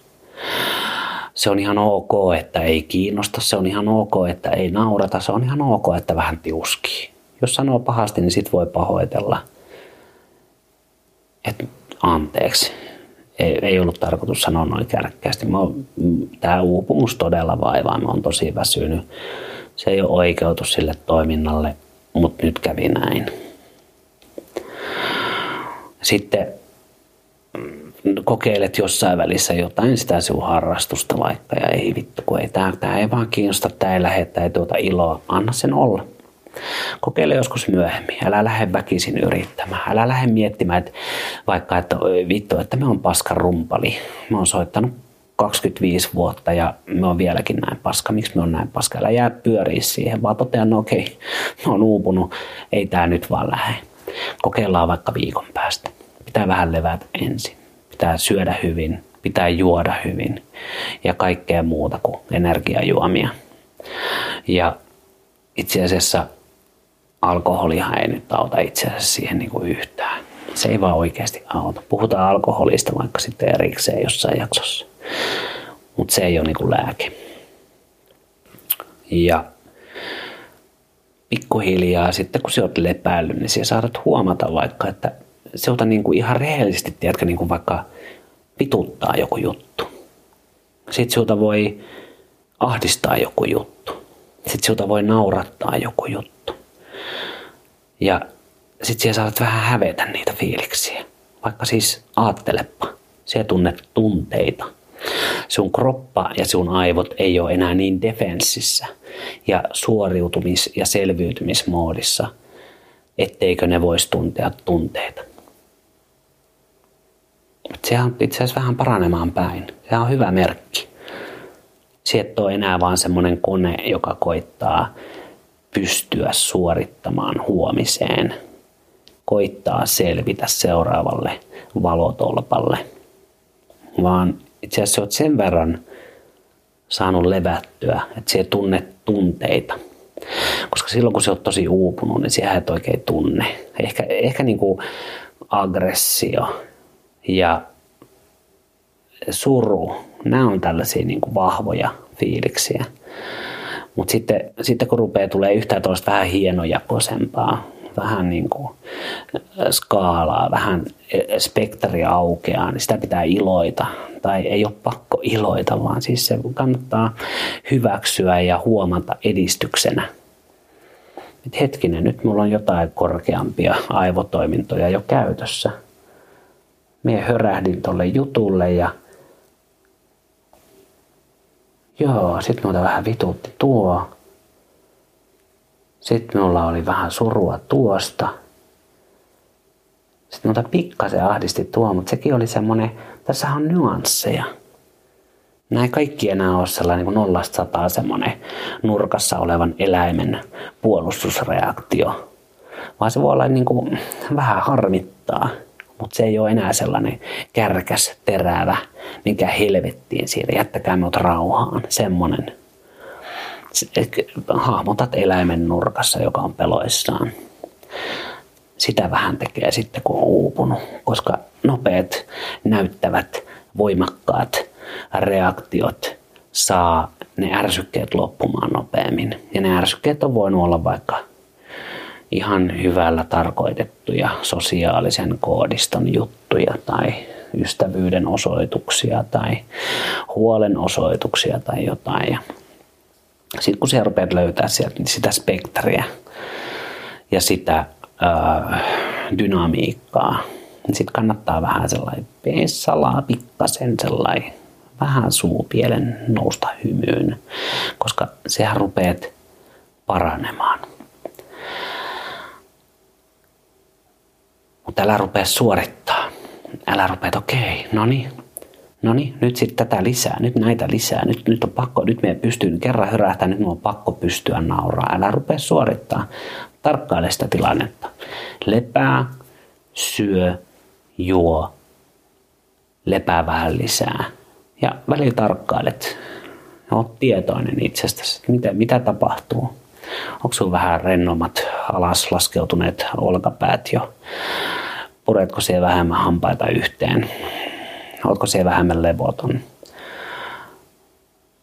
Speaker 1: se on ihan ok, että ei kiinnosta, se on ihan ok, että ei naurata, se on ihan ok, että vähän tiuskii. Jos sanoo pahasti, niin sit voi pahoitella. Et anteeksi, ei, ei ollut tarkoitus sanoa noin kärkkäästi. Tämä uupumus todella vaivaa, mä oon tosi väsynyt. Se ei ole oikeutus sille toiminnalle, mutta nyt kävi näin. Sitten kokeilet jossain välissä jotain sitä sinun harrastusta vaikka ja ei vittu, kun ei tämä, tämä ei vaan kiinnosta, tämä ei lähde, tämä ei tuota iloa, anna sen olla. Kokeile joskus myöhemmin. Älä lähde väkisin yrittämään. Älä lähde miettimään, että vaikka, että vittu, että me on paska rumpali. Mä oon soittanut 25 vuotta ja me on vieläkin näin paska. Miksi me on näin paska? Älä jää pyöriä siihen, vaan totean, no okei, mä oon uupunut, ei tää nyt vaan lähde. Kokeillaan vaikka viikon päästä. Pitää vähän levätä ensin. Pitää syödä hyvin, pitää juoda hyvin ja kaikkea muuta kuin energiajuomia. Ja itse asiassa alkoholihan ei nyt auta itse asiassa siihen niin kuin yhtään. Se ei vaan oikeasti auta. Puhutaan alkoholista vaikka sitten erikseen jossain jaksossa. Mutta se ei ole niin kuin lääke. Ja pikkuhiljaa sitten kun sä oot lepäillyt, niin sä saatat huomata vaikka, että se niin kuin ihan rehellisesti, tiedätkö, niin kuin vaikka vituttaa joku juttu. Sitten sinulta voi ahdistaa joku juttu. Sitten sinulta voi naurattaa joku juttu. Ja sitten siellä saatat vähän hävetä niitä fiiliksiä. Vaikka siis aattelepa, se tunnet tunteita. Sun kroppa ja sun aivot ei ole enää niin defensissä ja suoriutumis- ja selviytymismoodissa, etteikö ne voisi tuntea tunteita. Se on itse asiassa vähän paranemaan päin. Se on hyvä merkki. Se et ole enää vaan semmoinen kone, joka koittaa pystyä suorittamaan huomiseen. Koittaa selvitä seuraavalle valotolpalle. Vaan itse asiassa olet sen verran saanut levättyä, että se tunnet tunteita. Koska silloin kun se on tosi uupunut, niin siellä et oikein tunne. Ehkä, ehkä niin kuin aggressio ja suru, nämä on tällaisia niin kuin vahvoja fiiliksiä. Mutta sitten, sitten kun rupeaa tulee yhtään toista vähän hienojakoisempaa, vähän niin kuin skaalaa, vähän spektri aukeaa, niin sitä pitää iloita. Tai ei ole pakko iloita, vaan siis se kannattaa hyväksyä ja huomata edistyksenä. Et hetkinen, nyt mulla on jotain korkeampia aivotoimintoja jo käytössä. Mie hörähdin tolle jutulle ja Joo, sit muuta vähän vituutti tuo. Sitten minulla oli vähän surua tuosta. Sitten muuta pikkasen ahdisti tuo, mutta sekin oli semmonen, tässä on nyansseja. Näin kaikki enää ole sellainen niin nollasta sataa semmoinen nurkassa olevan eläimen puolustusreaktio. Vaan se voi olla niin kuin, vähän harmittaa mutta se ei ole enää sellainen kärkäs, terävä, mikä helvettiin siinä, jättäkää minut rauhaan, semmoinen. Hahmotat eläimen nurkassa, joka on peloissaan. Sitä vähän tekee sitten, kun on uupunut, koska nopeat, näyttävät, voimakkaat reaktiot saa ne ärsykkeet loppumaan nopeammin. Ja ne ärsykkeet on voinut olla vaikka ihan hyvällä tarkoitettuja sosiaalisen koodiston juttuja tai ystävyyden osoituksia tai huolen osoituksia tai jotain. Sitten kun sä rupeat löytää sieltä niin sitä spektriä ja sitä ää, dynamiikkaa, niin sitten kannattaa vähän sellainen salaa pikkasen sellainen vähän suupielen nousta hymyyn, koska sehän rupeat paranemaan. Mutta älä rupea suorittaa. Älä rupea, okei, no niin, no niin, nyt sitten tätä lisää, nyt näitä lisää, nyt, nyt on pakko, nyt me pystyy kerran hörähtää, nyt on pakko pystyä nauraa. Älä rupea suorittaa. Tarkkaile sitä tilannetta. Lepää, syö, juo, lepää vähän lisää. Ja välillä tarkkailet, oot tietoinen itsestäsi, mitä, mitä tapahtuu. Onko sinulla vähän rennommat alas laskeutuneet olkapäät jo? Puretko siellä vähemmän hampaita yhteen? Oletko siellä vähemmän levoton?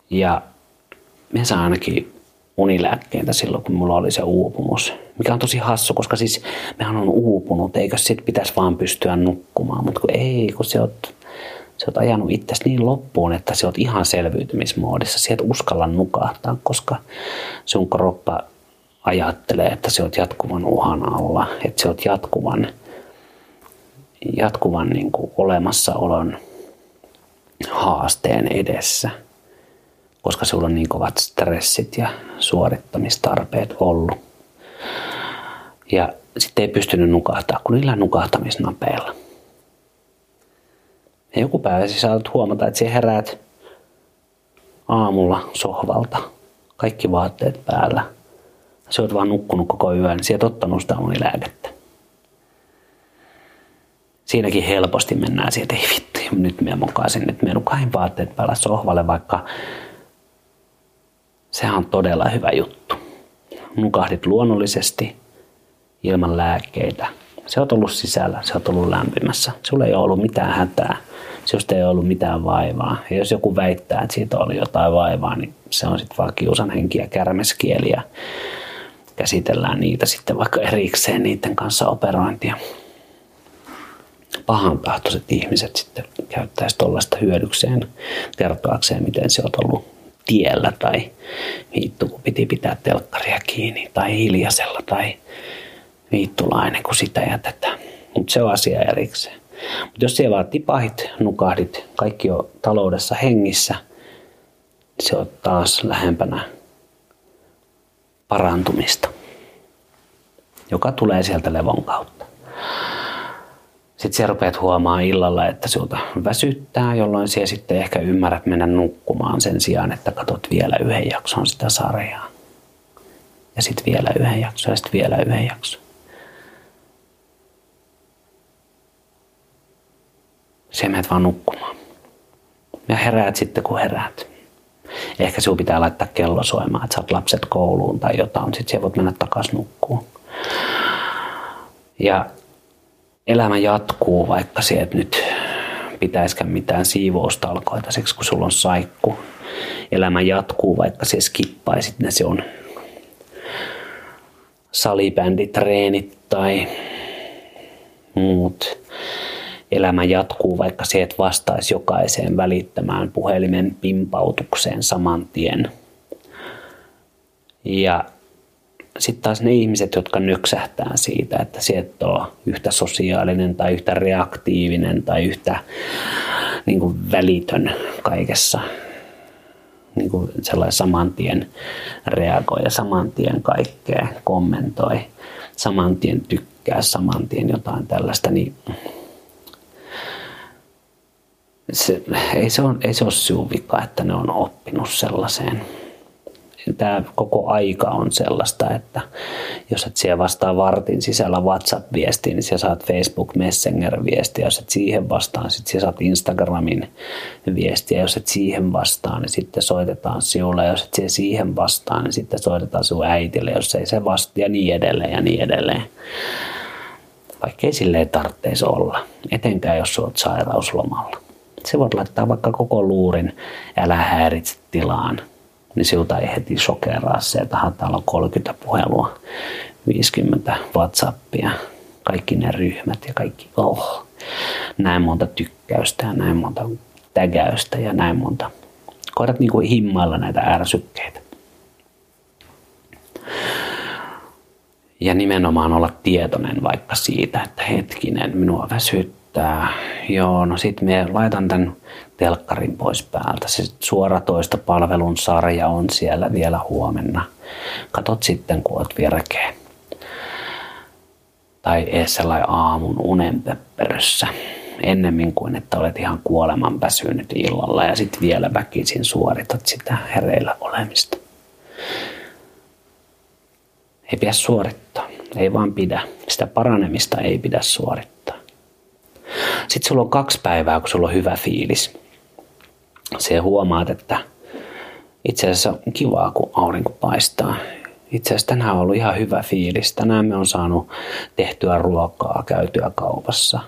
Speaker 1: Ja me saan ainakin unilääkkeitä silloin, kun mulla oli se uupumus. Mikä on tosi hassu, koska siis mehän on uupunut, eikö sit pitäisi vaan pystyä nukkumaan. Mutta kun ei, kun se oot, se oot ajanut itsesi niin loppuun, että se oot ihan selviytymismoodissa. Sieltä uskalla nukahtaa, koska sun kroppa ajattelee, että se oot jatkuvan uhan alla, että se oot jatkuvan jatkuvan niin kuin olemassaolon haasteen edessä, koska sulla on niin kovat stressit ja suorittamistarpeet ollut. Ja sitten ei pystynyt nukahtaa kuin niillä nukahtamisnapeilla. Ja joku päivä sä saatat huomata, että sä heräät aamulla sohvalta, kaikki vaatteet päällä. Sä oot vaan nukkunut koko yön, niin sä et ottanut sitä unilääkettä. Siinäkin helposti mennään sieltä, ei vittu, nyt minä mokaisin, nyt minä nukahin vaatteet päällä sohvalle, vaikka sehän on todella hyvä juttu. Nukahdit luonnollisesti, ilman lääkkeitä. Se on ollut sisällä, se on ollut lämpimässä. Sulla ei ole ollut mitään hätää, sinusta ei ollut mitään vaivaa. Ja jos joku väittää, että siitä oli jotain vaivaa, niin se on sitten vaan kiusan henki ja kärmeskieli ja käsitellään niitä sitten vaikka erikseen niiden kanssa operointia. Pahan tahtoiset ihmiset sitten käyttäisi tuollaista hyödykseen kertoakseen, miten se on ollut tiellä tai vittu, kun piti pitää telkkaria kiinni tai hiljaisella tai viittulainen, kun sitä jätetään. Mutta se on asia erikseen. Mutta jos siellä vaan tipahit, nukahdit, kaikki on taloudessa hengissä, niin se on taas lähempänä parantumista, joka tulee sieltä levon kautta. Sitten sä rupeat huomaa illalla, että sinulta väsyttää, jolloin siellä sitten ehkä ymmärrät mennä nukkumaan sen sijaan, että katsot vielä yhden jakson sitä sarjaa. Ja sitten vielä yhden jakson ja sitten vielä yhden jakson. Se menet vaan nukkumaan. Ja heräät sitten kun heräät. Ehkä sinun pitää laittaa kello soimaan, että saat lapset kouluun tai jotain. Sitten voit mennä takaisin nukkuun. Ja elämä jatkuu, vaikka sieltä nyt pitäisikään mitään siivoustalkoita, siksi kun sulla on saikku. Elämä jatkuu, vaikka se skippaisit ne se on salibänditreenit tai muut. Elämä jatkuu, vaikka se et vastaisi jokaiseen välittämään puhelimen pimpautukseen saman tien. Ja sitten taas ne ihmiset, jotka nyksähtää siitä, että se et ole yhtä sosiaalinen tai yhtä reaktiivinen tai yhtä niin kuin välitön kaikessa. Niin kuin sellainen saman tien reagoi ja saman tien kaikkea kommentoi, saman tien tykkää, saman tien jotain tällaista, niin se, ei, se on, ei se ole sinun vika, että ne on oppinut sellaiseen tämä koko aika on sellaista, että jos et siellä vastaa vartin sisällä WhatsApp-viestiin, niin siellä saat Facebook Messenger-viestiä. Jos et siihen vastaa, niin sitten saat Instagramin viestiä. Jos et siihen vastaa, niin sitten soitetaan sinulle. Jos et siihen vastaa, niin sitten soitetaan sinun äitille. Jos ei se vastaa ja niin edelleen ja niin edelleen. Vaikka ei silleen tarvitsisi olla. Etenkään jos olet sairauslomalla. Se voit laittaa vaikka koko luurin älä häiritse tilaan niin sinulta ei heti shokeraa se, että täällä on 30 puhelua, 50 Whatsappia, kaikki ne ryhmät ja kaikki, oh, näin monta tykkäystä ja näin monta tägäystä ja näin monta. Koitat niin kuin himmailla näitä ärsykkeitä. Ja nimenomaan olla tietoinen vaikka siitä, että hetkinen, minua väsyttää. Joo, no sit me laitan tämän telkkarin pois päältä. Se suoratoista palvelun sarja on siellä vielä huomenna. Katot sitten, kun oot virkeä. Tai ees sellainen aamun unenpöppörössä ennemmin kuin että olet ihan kuoleman väsynyt illalla ja sitten vielä väkisin suoritat sitä hereillä olemista. Ei pidä suorittaa, ei vaan pidä. Sitä paranemista ei pidä suorittaa. Sitten sulla on kaksi päivää, kun sulla on hyvä fiilis se huomaat, että itse asiassa on kivaa, kun aurinko paistaa. Itse asiassa tänään on ollut ihan hyvä fiilis. Tänään me on saanut tehtyä ruokaa, käytyä kaupassa.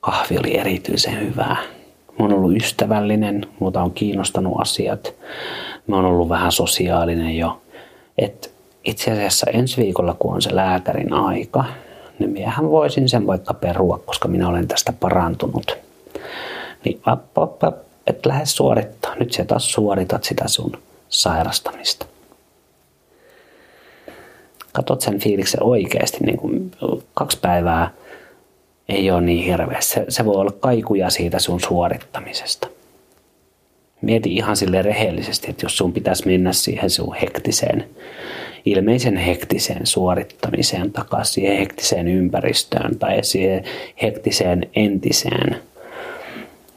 Speaker 1: Kahvi oli erityisen hyvää. Mä oon ollut ystävällinen, mutta on kiinnostanut asiat. Mä oon ollut vähän sosiaalinen jo. Et itse asiassa ensi viikolla, kun on se lääkärin aika, niin miehän voisin sen vaikka perua, koska minä olen tästä parantunut. Niin app, app, app, et lähde suorittaa. Nyt sä taas suoritat sitä sun sairastamista. Katot sen fiiliksen oikeasti, niin kuin kaksi päivää ei ole niin hirveä. Se, se voi olla kaikuja siitä sun suorittamisesta. Mieti ihan sille rehellisesti, että jos sun pitäisi mennä siihen sun hektiseen, ilmeisen hektiseen suorittamiseen takaisin siihen hektiseen ympäristöön tai siihen hektiseen entiseen –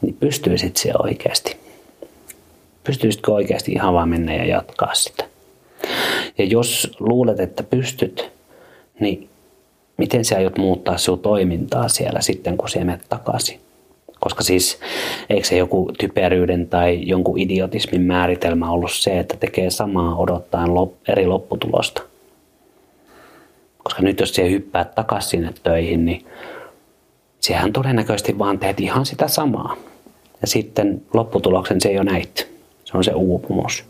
Speaker 1: niin pystyisit se oikeasti. Pystyisitkö oikeasti ihan vaan mennä ja jatkaa sitä? Ja jos luulet, että pystyt, niin miten sä aiot muuttaa sinun toimintaa siellä sitten, kun sä menet takaisin? Koska siis eikö se joku typeryyden tai jonkun idiotismin määritelmä ollut se, että tekee samaa odottaen eri lopputulosta? Koska nyt jos siellä hyppää takaisin sinne töihin, niin sehän todennäköisesti vaan teet ihan sitä samaa. Ja sitten lopputuloksen se ei ole näitä. Se on se uupumus.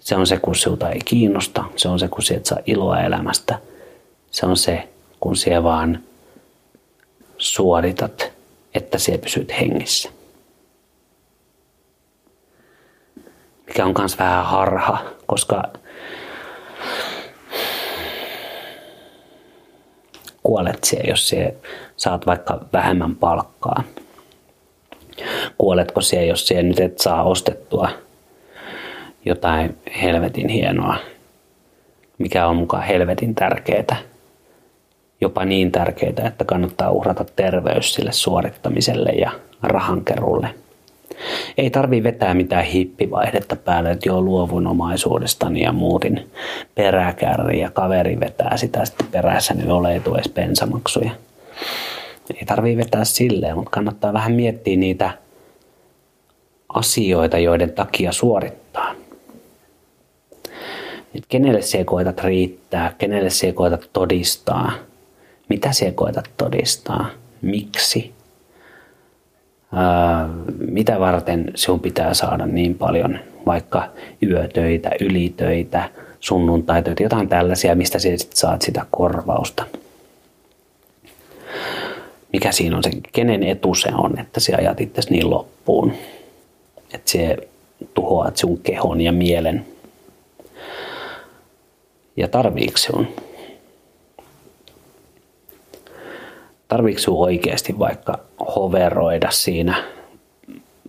Speaker 1: Se on se, kun sinulta ei kiinnosta. Se on se, kun sinä et saa iloa elämästä. Se on se, kun sinä vaan suoritat, että sinä pysyt hengissä. Mikä on myös vähän harha, koska kuolet siellä, jos sinä saat vaikka vähemmän palkkaa. Kuoletko siellä, jos sinä nyt et saa ostettua jotain helvetin hienoa, mikä on mukaan helvetin tärkeää. Jopa niin tärkeää, että kannattaa uhrata terveys sille suorittamiselle ja rahankerulle. Ei tarvi vetää mitään hippivaihdetta päälle, että joo luovun omaisuudestani ja muutin peräkärri ja kaveri vetää sitä sitten perässä, niin ole edes bensamaksuja. Ei tarvii vetää silleen, mutta kannattaa vähän miettiä niitä asioita, joiden takia suorittaa. Et kenelle se koetat riittää, kenelle se koetat todistaa, mitä se koetat todistaa, miksi, ää, mitä varten sinun pitää saada niin paljon vaikka yötöitä, ylitöitä, sunnuntaitöitä, jotain tällaisia, mistä sinä sit saat sitä korvausta. Mikä siinä on se, kenen etu se on, että sinä ajat itse niin loppuun, että se tuhoat sun kehon ja mielen ja tarviiko on? Tarviiko oikeasti vaikka hoveroida siinä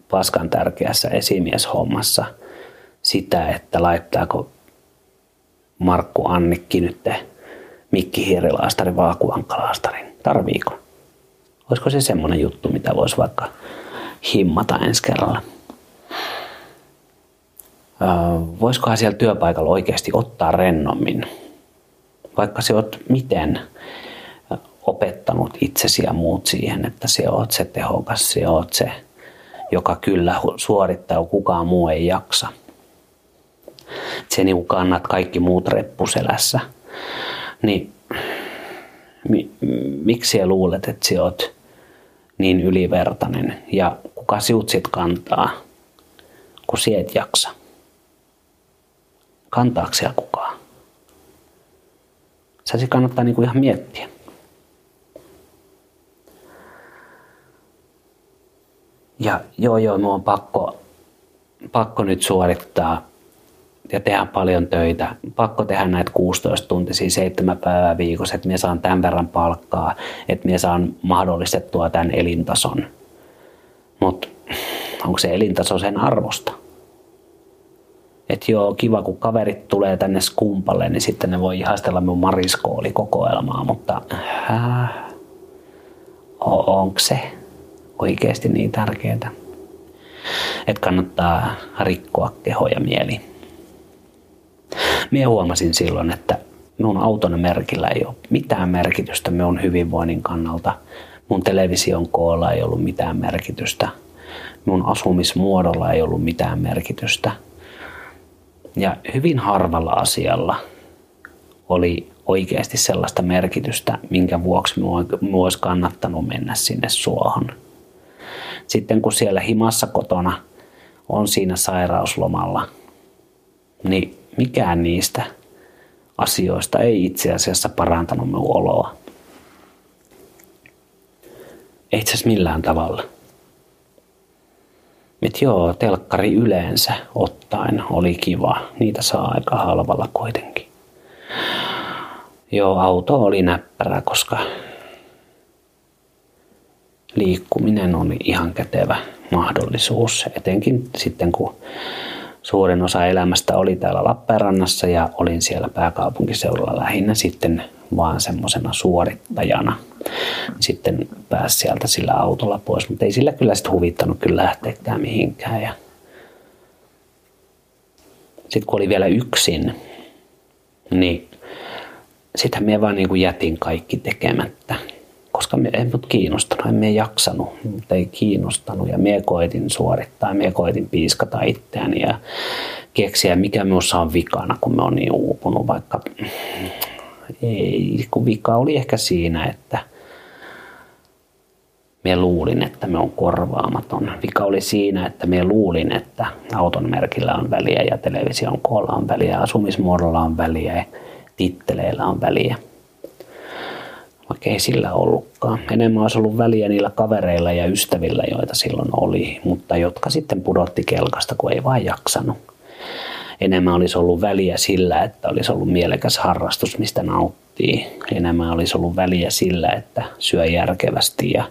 Speaker 1: paskan tärkeässä esimieshommassa sitä, että laittaako Markku Annikki nyt Mikki Hiirilaastarin vaakuvankalaastarin? Tarviiko? Olisiko se semmoinen juttu, mitä voisi vaikka himmata ensi kerralla? voisikohan siellä työpaikalla oikeasti ottaa rennommin, vaikka se oot miten opettanut itsesi ja muut siihen, että se oot se tehokas, se oot se, joka kyllä suorittaa, kukaan muu ei jaksa. Se niin kannat kaikki muut reppuselässä. Niin mi, miksi sä luulet, että sä oot niin ylivertainen ja kuka siut sit kantaa, kun sä et jaksa? kantaako siellä kukaan? Se kannattaa niin kuin ihan miettiä. Ja joo joo, minun on pakko, pakko nyt suorittaa ja tehdä paljon töitä. Pakko tehdä näitä 16 tuntisia, seitsemän päivää viikossa, että minä saan tämän verran palkkaa, että minä saan mahdollistettua tämän elintason. Mutta onko se elintaso sen arvosta? että joo, kiva kun kaverit tulee tänne skumpalle, niin sitten ne voi ihastella mun mariskoolikokoelmaa, mutta äh, onko se oikeasti niin tärkeää? Että kannattaa rikkoa keho ja mieli. Minä huomasin silloin, että minun auton merkillä ei ole mitään merkitystä minun hyvinvoinnin kannalta. Mun television koolla ei ollut mitään merkitystä. Mun asumismuodolla ei ollut mitään merkitystä ja hyvin harvalla asialla oli oikeasti sellaista merkitystä, minkä vuoksi minua olisi kannattanut mennä sinne suohon. Sitten kun siellä himassa kotona on siinä sairauslomalla, niin mikään niistä asioista ei itse asiassa parantanut minun oloa. Ei itse asiassa millään tavalla. Että joo, telkkari yleensä ottaen oli kiva. Niitä saa aika halvalla kuitenkin. Joo, auto oli näppärä, koska liikkuminen oli ihan kätevä mahdollisuus. Etenkin sitten kun suurin osa elämästä oli täällä Lappeenrannassa ja olin siellä pääkaupunkiseudulla lähinnä sitten vaan semmoisena suorittajana. Sitten pääsi sieltä sillä autolla pois, mutta ei sillä kyllä sitten huvittanut kyllä lähteekään mihinkään. Ja sitten kun oli vielä yksin, niin sitten minä vaan niin kuin jätin kaikki tekemättä koska me ei mut kiinnostanut, en me jaksanut, mutta ei kiinnostanut ja me koitin suorittaa, me koitin piiskata itseäni ja keksiä mikä minussa on vikana, kun me on niin uupunut, vaikka ei, kun vika oli ehkä siinä, että me luulin, että me on korvaamaton. Vika oli siinä, että me luulin, että auton merkillä on väliä ja television koolla on väliä, asumismuodolla on väliä ja titteleillä on väliä vaikka ei sillä ollutkaan. Enemmän olisi ollut väliä niillä kavereilla ja ystävillä, joita silloin oli, mutta jotka sitten pudotti kelkasta, kun ei vain jaksanut. Enemmän olisi ollut väliä sillä, että olisi ollut mielekäs harrastus, mistä nauttii. Enemmän olisi ollut väliä sillä, että syö järkevästi ja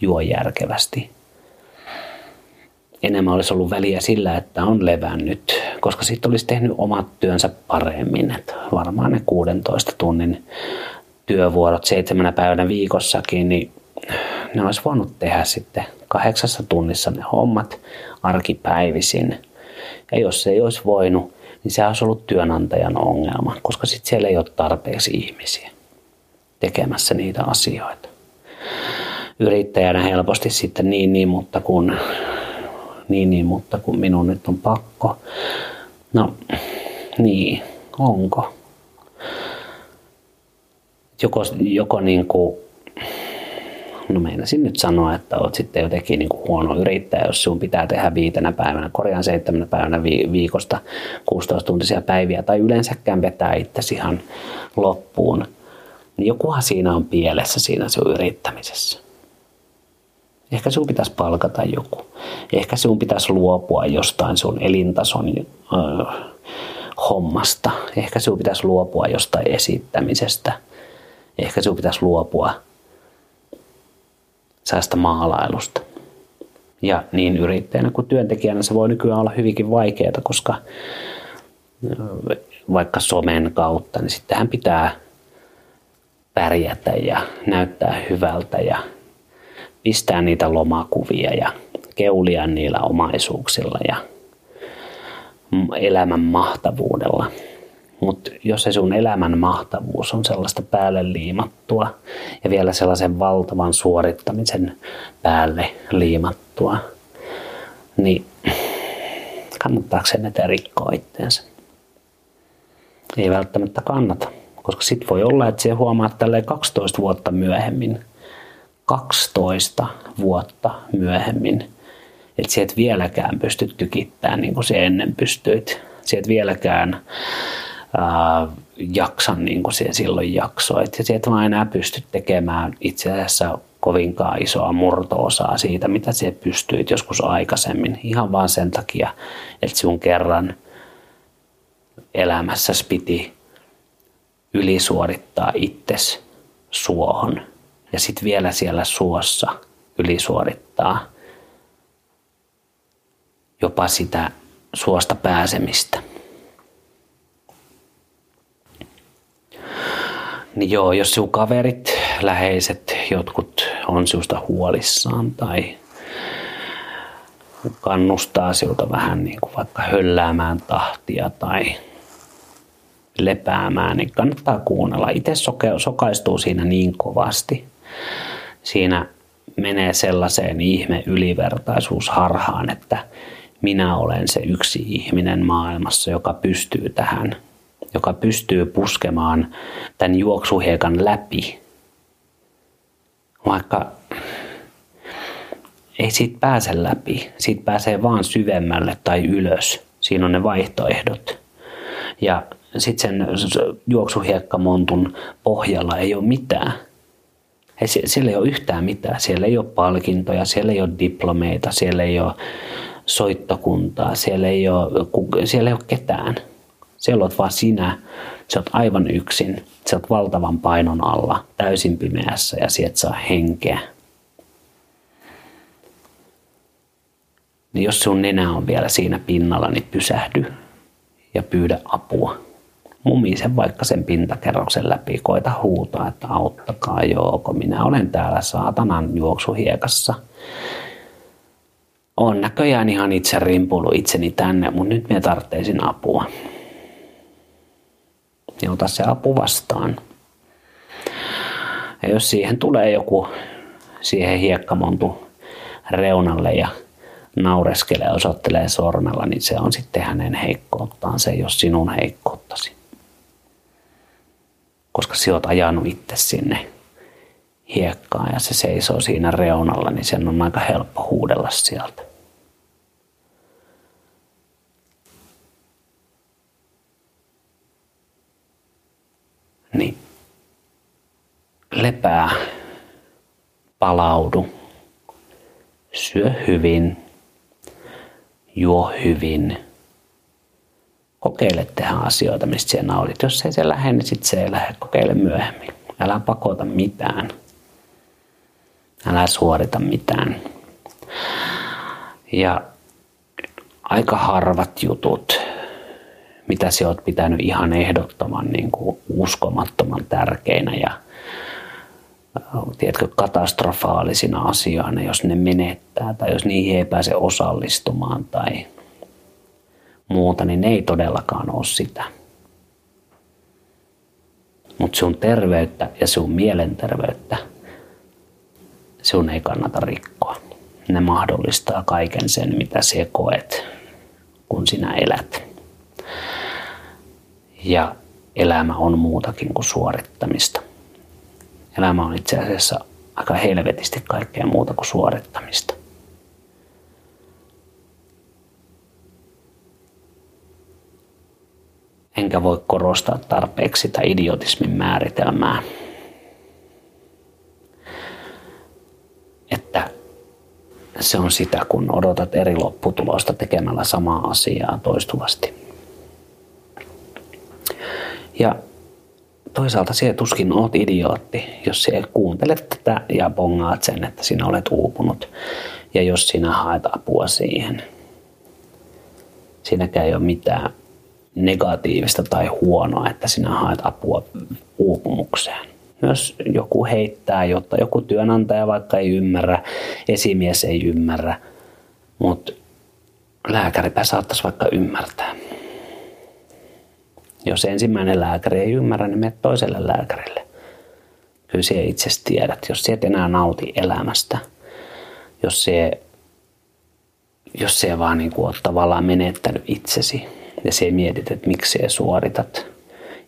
Speaker 1: juo järkevästi. Enemmän olisi ollut väliä sillä, että on levännyt, koska sitten olisi tehnyt omat työnsä paremmin. Että varmaan ne 16 tunnin työvuorot seitsemänä päivänä viikossakin, niin ne olisi voinut tehdä sitten kahdeksassa tunnissa ne hommat arkipäivisin. Ja jos se ei olisi voinut, niin se olisi ollut työnantajan ongelma, koska sitten siellä ei ole tarpeeksi ihmisiä tekemässä niitä asioita. Yrittäjänä helposti sitten niin, niin, mutta kun, niin, niin, mutta kun minun nyt on pakko. No, niin, onko? Joko, joko niin kuin, no meinasin nyt sanoa, että olet sitten jotenkin niin kuin huono yrittäjä, jos sinun pitää tehdä viitenä päivänä, korjaan seitsemänä päivänä viikosta 16 tuntisia päiviä tai yleensäkään vetää itsesi ihan loppuun, niin jokuhan siinä on pielessä siinä sinun yrittämisessä. Ehkä sinun pitäisi palkata joku. Ehkä sinun pitäisi luopua jostain sun elintason äh, hommasta. Ehkä sinun pitäisi luopua jostain esittämisestä – ehkä sinun pitäisi luopua säästä maalailusta. Ja niin yrittäjänä kuin työntekijänä se voi nykyään olla hyvinkin vaikeaa, koska vaikka somen kautta, niin sittenhän pitää pärjätä ja näyttää hyvältä ja pistää niitä lomakuvia ja keulia niillä omaisuuksilla ja elämän mahtavuudella. Mutta jos se sun elämän mahtavuus on sellaista päälle liimattua ja vielä sellaisen valtavan suorittamisen päälle liimattua, niin kannattaako sen eteen rikkoa itteensä? Ei välttämättä kannata, koska sit voi olla, että se huomaat tälleen 12 vuotta myöhemmin, 12 vuotta myöhemmin, että sä et vieläkään pysty tykittämään niin kuin se ennen pystyit. Sä et vieläkään ää, jaksan niin kuin se silloin jaksoit. Ja sieltä vaan enää pysty tekemään itse asiassa kovinkaan isoa murto-osaa siitä, mitä se pystyit joskus aikaisemmin. Ihan vaan sen takia, että sinun kerran elämässäsi piti ylisuorittaa itses suohon. Ja sitten vielä siellä suossa ylisuorittaa jopa sitä suosta pääsemistä. Niin joo, jos sinun kaverit, läheiset, jotkut on sinusta huolissaan tai kannustaa sinulta vähän niin kuin vaikka hölläämään tahtia tai lepäämään, niin kannattaa kuunnella. Itse soke, sokaistuu siinä niin kovasti. Siinä menee sellaiseen ihme ylivertaisuusharhaan, että minä olen se yksi ihminen maailmassa, joka pystyy tähän joka pystyy puskemaan tämän juoksuhiekan läpi. Vaikka ei siitä pääse läpi, siitä pääsee vaan syvemmälle tai ylös. Siinä on ne vaihtoehdot. Ja sitten sen juoksuhiekkamontun pohjalla ei ole mitään. Ei, siellä ei ole yhtään mitään. Siellä ei ole palkintoja, siellä ei ole diplomeita, siellä ei ole soittokuntaa, siellä ei ole, siellä ei ole ketään. Siellä olet vaan sinä, sä oot aivan yksin, sä oot valtavan painon alla, täysin pimeässä ja sieltä saa henkeä. Niin jos sun nenä on vielä siinä pinnalla, niin pysähdy ja pyydä apua. Mumi sen vaikka sen pintakerroksen läpi, koita huutaa, että auttakaa jooko, minä olen täällä saatanan juoksuhiekassa. on näköjään ihan itse rimpulu itseni tänne, mutta nyt me tarvitsin apua. Ja ota se apu vastaan. Ja jos siihen tulee joku siihen hiekkamontu reunalle ja naureskelee osoittelee sormella, niin se on sitten hänen heikkouttaan, se ei ole sinun heikkouttasi. Koska sinä olet ajanut itse sinne hiekkaan ja se seisoo siinä reunalla, niin sen on aika helppo huudella sieltä. Niin lepää, palaudu, syö hyvin, juo hyvin. Kokeile tehdä asioita, mistä siellä nautit. Jos ei se lähde, niin sitten se ei lähde. Kokeile myöhemmin. Älä pakota mitään. Älä suorita mitään. Ja aika harvat jutut, mitä sä oot pitänyt ihan ehdottoman niin kuin uskomattoman tärkeinä ja tiedätkö, katastrofaalisina asioina, jos ne menettää tai jos niihin ei pääse osallistumaan tai muuta, niin ne ei todellakaan ole sitä. Mutta sun terveyttä ja sun mielenterveyttä sun ei kannata rikkoa. Ne mahdollistaa kaiken sen, mitä sä koet, kun sinä elät. Ja elämä on muutakin kuin suorittamista. Elämä on itse asiassa aika helvetisti kaikkea muuta kuin suorittamista. Enkä voi korostaa tarpeeksi sitä idiotismin määritelmää. Että se on sitä, kun odotat eri lopputulosta tekemällä samaa asiaa toistuvasti. Ja toisaalta se tuskin oot idiootti, jos se kuuntelet tätä ja bongaat sen, että sinä olet uupunut. Ja jos sinä haet apua siihen. Siinäkään ei ole mitään negatiivista tai huonoa, että sinä haet apua uupumukseen. Myös joku heittää, jotta joku työnantaja vaikka ei ymmärrä, esimies ei ymmärrä, mutta lääkäripä saattaisi vaikka ymmärtää. Jos ensimmäinen lääkäri ei ymmärrä, niin mene toiselle lääkärille. Kyllä se itse tiedät, jos et enää nauti elämästä, jos se, jos se vaan niin kuin tavallaan menettänyt itsesi ja se mietit, että miksi se suoritat.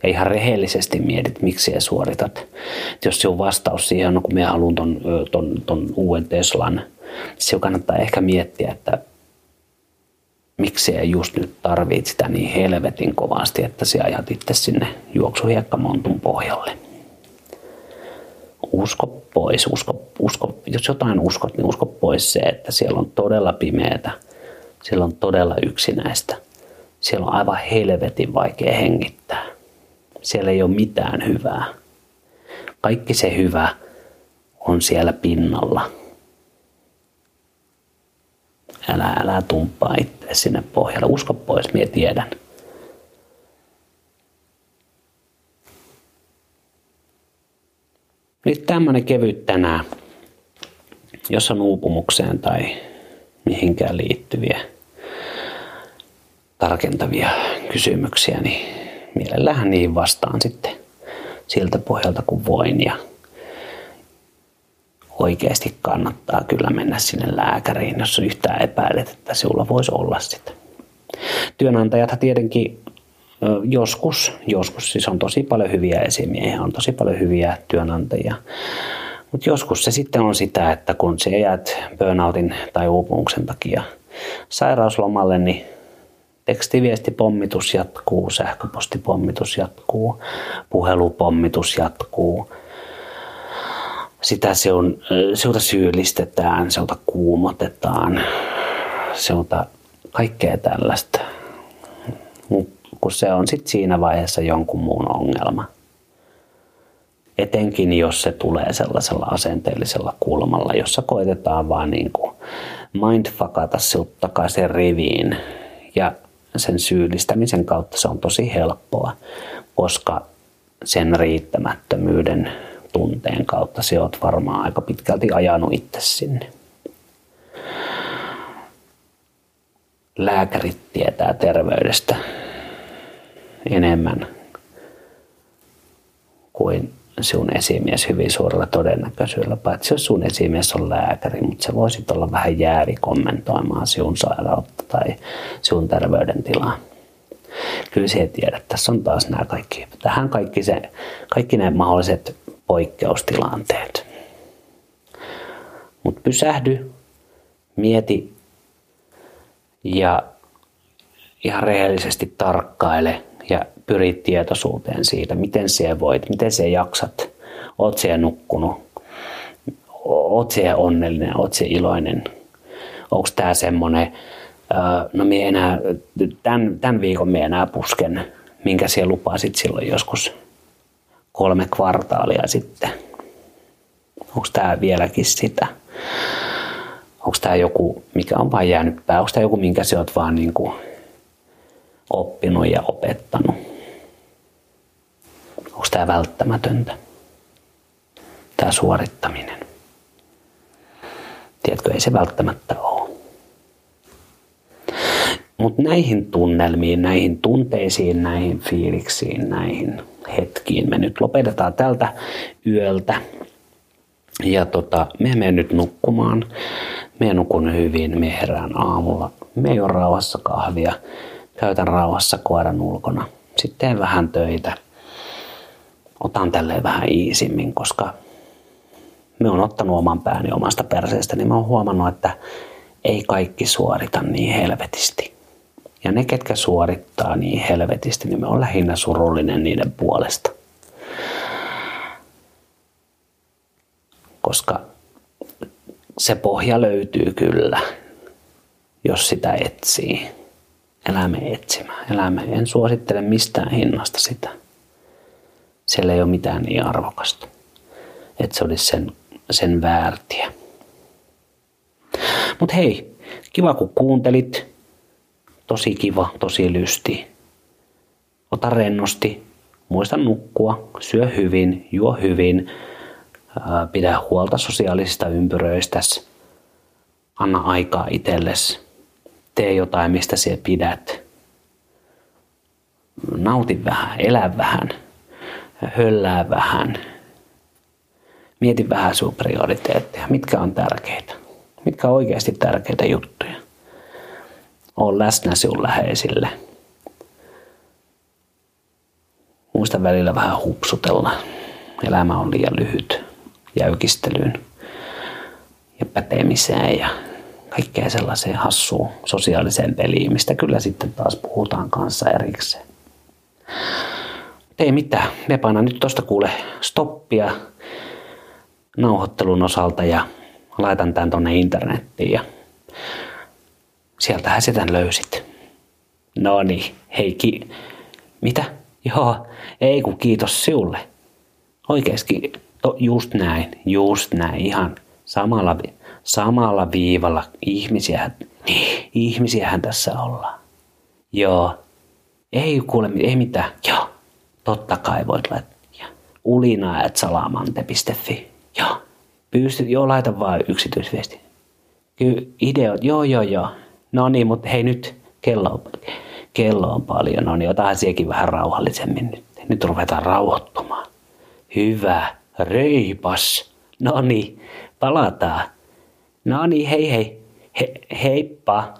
Speaker 1: Ja ihan rehellisesti mietit, miksi se suoritat. Et jos sinun vastaus siihen on, no kun minä haluan ton, ton, ton uuden Teslan, se kannattaa ehkä miettiä, että miksi sä just nyt tarvit sitä niin helvetin kovasti, että sä ajat itse sinne juoksuhiekkamontun pohjalle. Usko pois, usko, usko, jos jotain uskot, niin usko pois se, että siellä on todella pimeätä, siellä on todella yksinäistä, siellä on aivan helvetin vaikea hengittää. Siellä ei ole mitään hyvää. Kaikki se hyvä on siellä pinnalla Älä, älä tumppaa itse sinne pohjalle. Usko pois, minä tiedän. Nyt tämmöinen kevyt tänään, jos on uupumukseen tai mihinkään liittyviä tarkentavia kysymyksiä, niin mielellähän niihin vastaan sitten siltä pohjalta kun voin ja oikeasti kannattaa kyllä mennä sinne lääkäriin, jos yhtään epäilet, että sinulla voisi olla sitä. Työnantajat tietenkin joskus, joskus siis on tosi paljon hyviä esimiehiä, on tosi paljon hyviä työnantajia. Mutta joskus se sitten on sitä, että kun se jäät burnoutin tai uupumuksen takia sairauslomalle, niin tekstiviestipommitus jatkuu, sähköpostipommitus jatkuu, puhelupommitus jatkuu – sitä se on, seulta syyllistetään, seulta kuumotetaan, seulta kaikkea tällaista. Mut kun se on sitten siinä vaiheessa jonkun muun ongelma. Etenkin jos se tulee sellaisella asenteellisella kulmalla, jossa koitetaan vaan niin kuin mindfuckata sinut takaisin riviin. Ja sen syyllistämisen kautta se on tosi helppoa, koska sen riittämättömyyden tunteen kautta se oot varmaan aika pitkälti ajanut itse sinne. lääkärit tietää terveydestä enemmän kuin sun esimies hyvin suurella todennäköisyydellä, paitsi jos sun esimies on lääkäri, mutta se voisit olla vähän jäävi kommentoimaan sinun sairautta tai sinun terveydentilaa. Kyllä se tiedät, tässä on taas nämä kaikki, tähän kaikki, se, kaikki nämä mahdolliset poikkeustilanteet. Mutta pysähdy, mieti ja ihan rehellisesti tarkkaile ja pyrit tietoisuuteen siitä, miten siellä voit, miten se jaksat. Oot siellä nukkunut, oot siellä onnellinen, oot siellä iloinen. Onko tämä semmoinen, no minä enää, tämän, tämän viikon minä enää pusken, minkä siellä lupasit silloin joskus kolme kvartaalia sitten. Onko tämä vieläkin sitä? Onko tämä joku, mikä on vain jäänyt pää? Onko tämä joku, minkä sä oot vaan niin kuin oppinut ja opettanut? Onko tämä välttämätöntä? Tämä suorittaminen. Tiedätkö, ei se välttämättä ole. Mutta näihin tunnelmiin, näihin tunteisiin, näihin fiiliksiin, näihin hetkiin me nyt lopetetaan tältä yöltä. Ja tota, me menen nyt nukkumaan. Me nukun hyvin, me herään aamulla. Me juon rauhassa kahvia, käytän rauhassa koiran ulkona. Sitten teen vähän töitä. Otan tälleen vähän iisimmin, koska me on ottanut oman pääni omasta perseestä, niin mä oon huomannut, että ei kaikki suorita niin helvetisti. Ja ne, ketkä suorittaa niin helvetisti, niin me on lähinnä surullinen niiden puolesta. Koska se pohja löytyy kyllä, jos sitä etsii. Elämme etsimään. Elämme. En suosittele mistään hinnasta sitä. Siellä ei ole mitään niin arvokasta, että se olisi sen, sen väärtiä. Mutta hei, kiva kun kuuntelit. Tosi kiva, tosi lysti. Ota rennosti, muista nukkua, syö hyvin, juo hyvin, pidä huolta sosiaalisista ympyröistäsi, anna aikaa itsellesi, tee jotain, mistä sinä pidät. Nauti vähän, elä vähän, höllää vähän. Mieti vähän sun prioriteetteja, mitkä on tärkeitä, mitkä on oikeasti tärkeitä juttuja. Ole läsnä sinun läheisille. Muista välillä vähän hupsutella. Elämä on liian lyhyt jäykistelyyn ja pätemiseen ja kaikkea sellaiseen hassuun sosiaaliseen peliin, mistä kyllä sitten taas puhutaan kanssa erikseen. Ei mitään, me painan nyt tosta kuule stoppia nauhoittelun osalta ja laitan tämän tonne internettiin ja sieltähän sitä löysit. No niin, hei ki... Mitä? Joo, ei kun kiitos sinulle. Oikeasti To, just näin, just näin, ihan samalla, samalla viivalla. Ihmisiä, ihmisiähän tässä ollaan. Joo. Ei kuule, ei mitään. Joo. Totta kai voit laittaa. Ulina at salamante.fi. Joo. Pystyt, joo, laita vaan yksityisviesti. Kyllä, ideot, joo, joo, joo. No niin, mutta hei nyt, kello on, kello on paljon. No niin, otahan siekin vähän rauhallisemmin nyt. Nyt ruvetaan rauhoittumaan. Hyvä. Reipas. No niin, palataan. No niin, hei hei. He, heippa.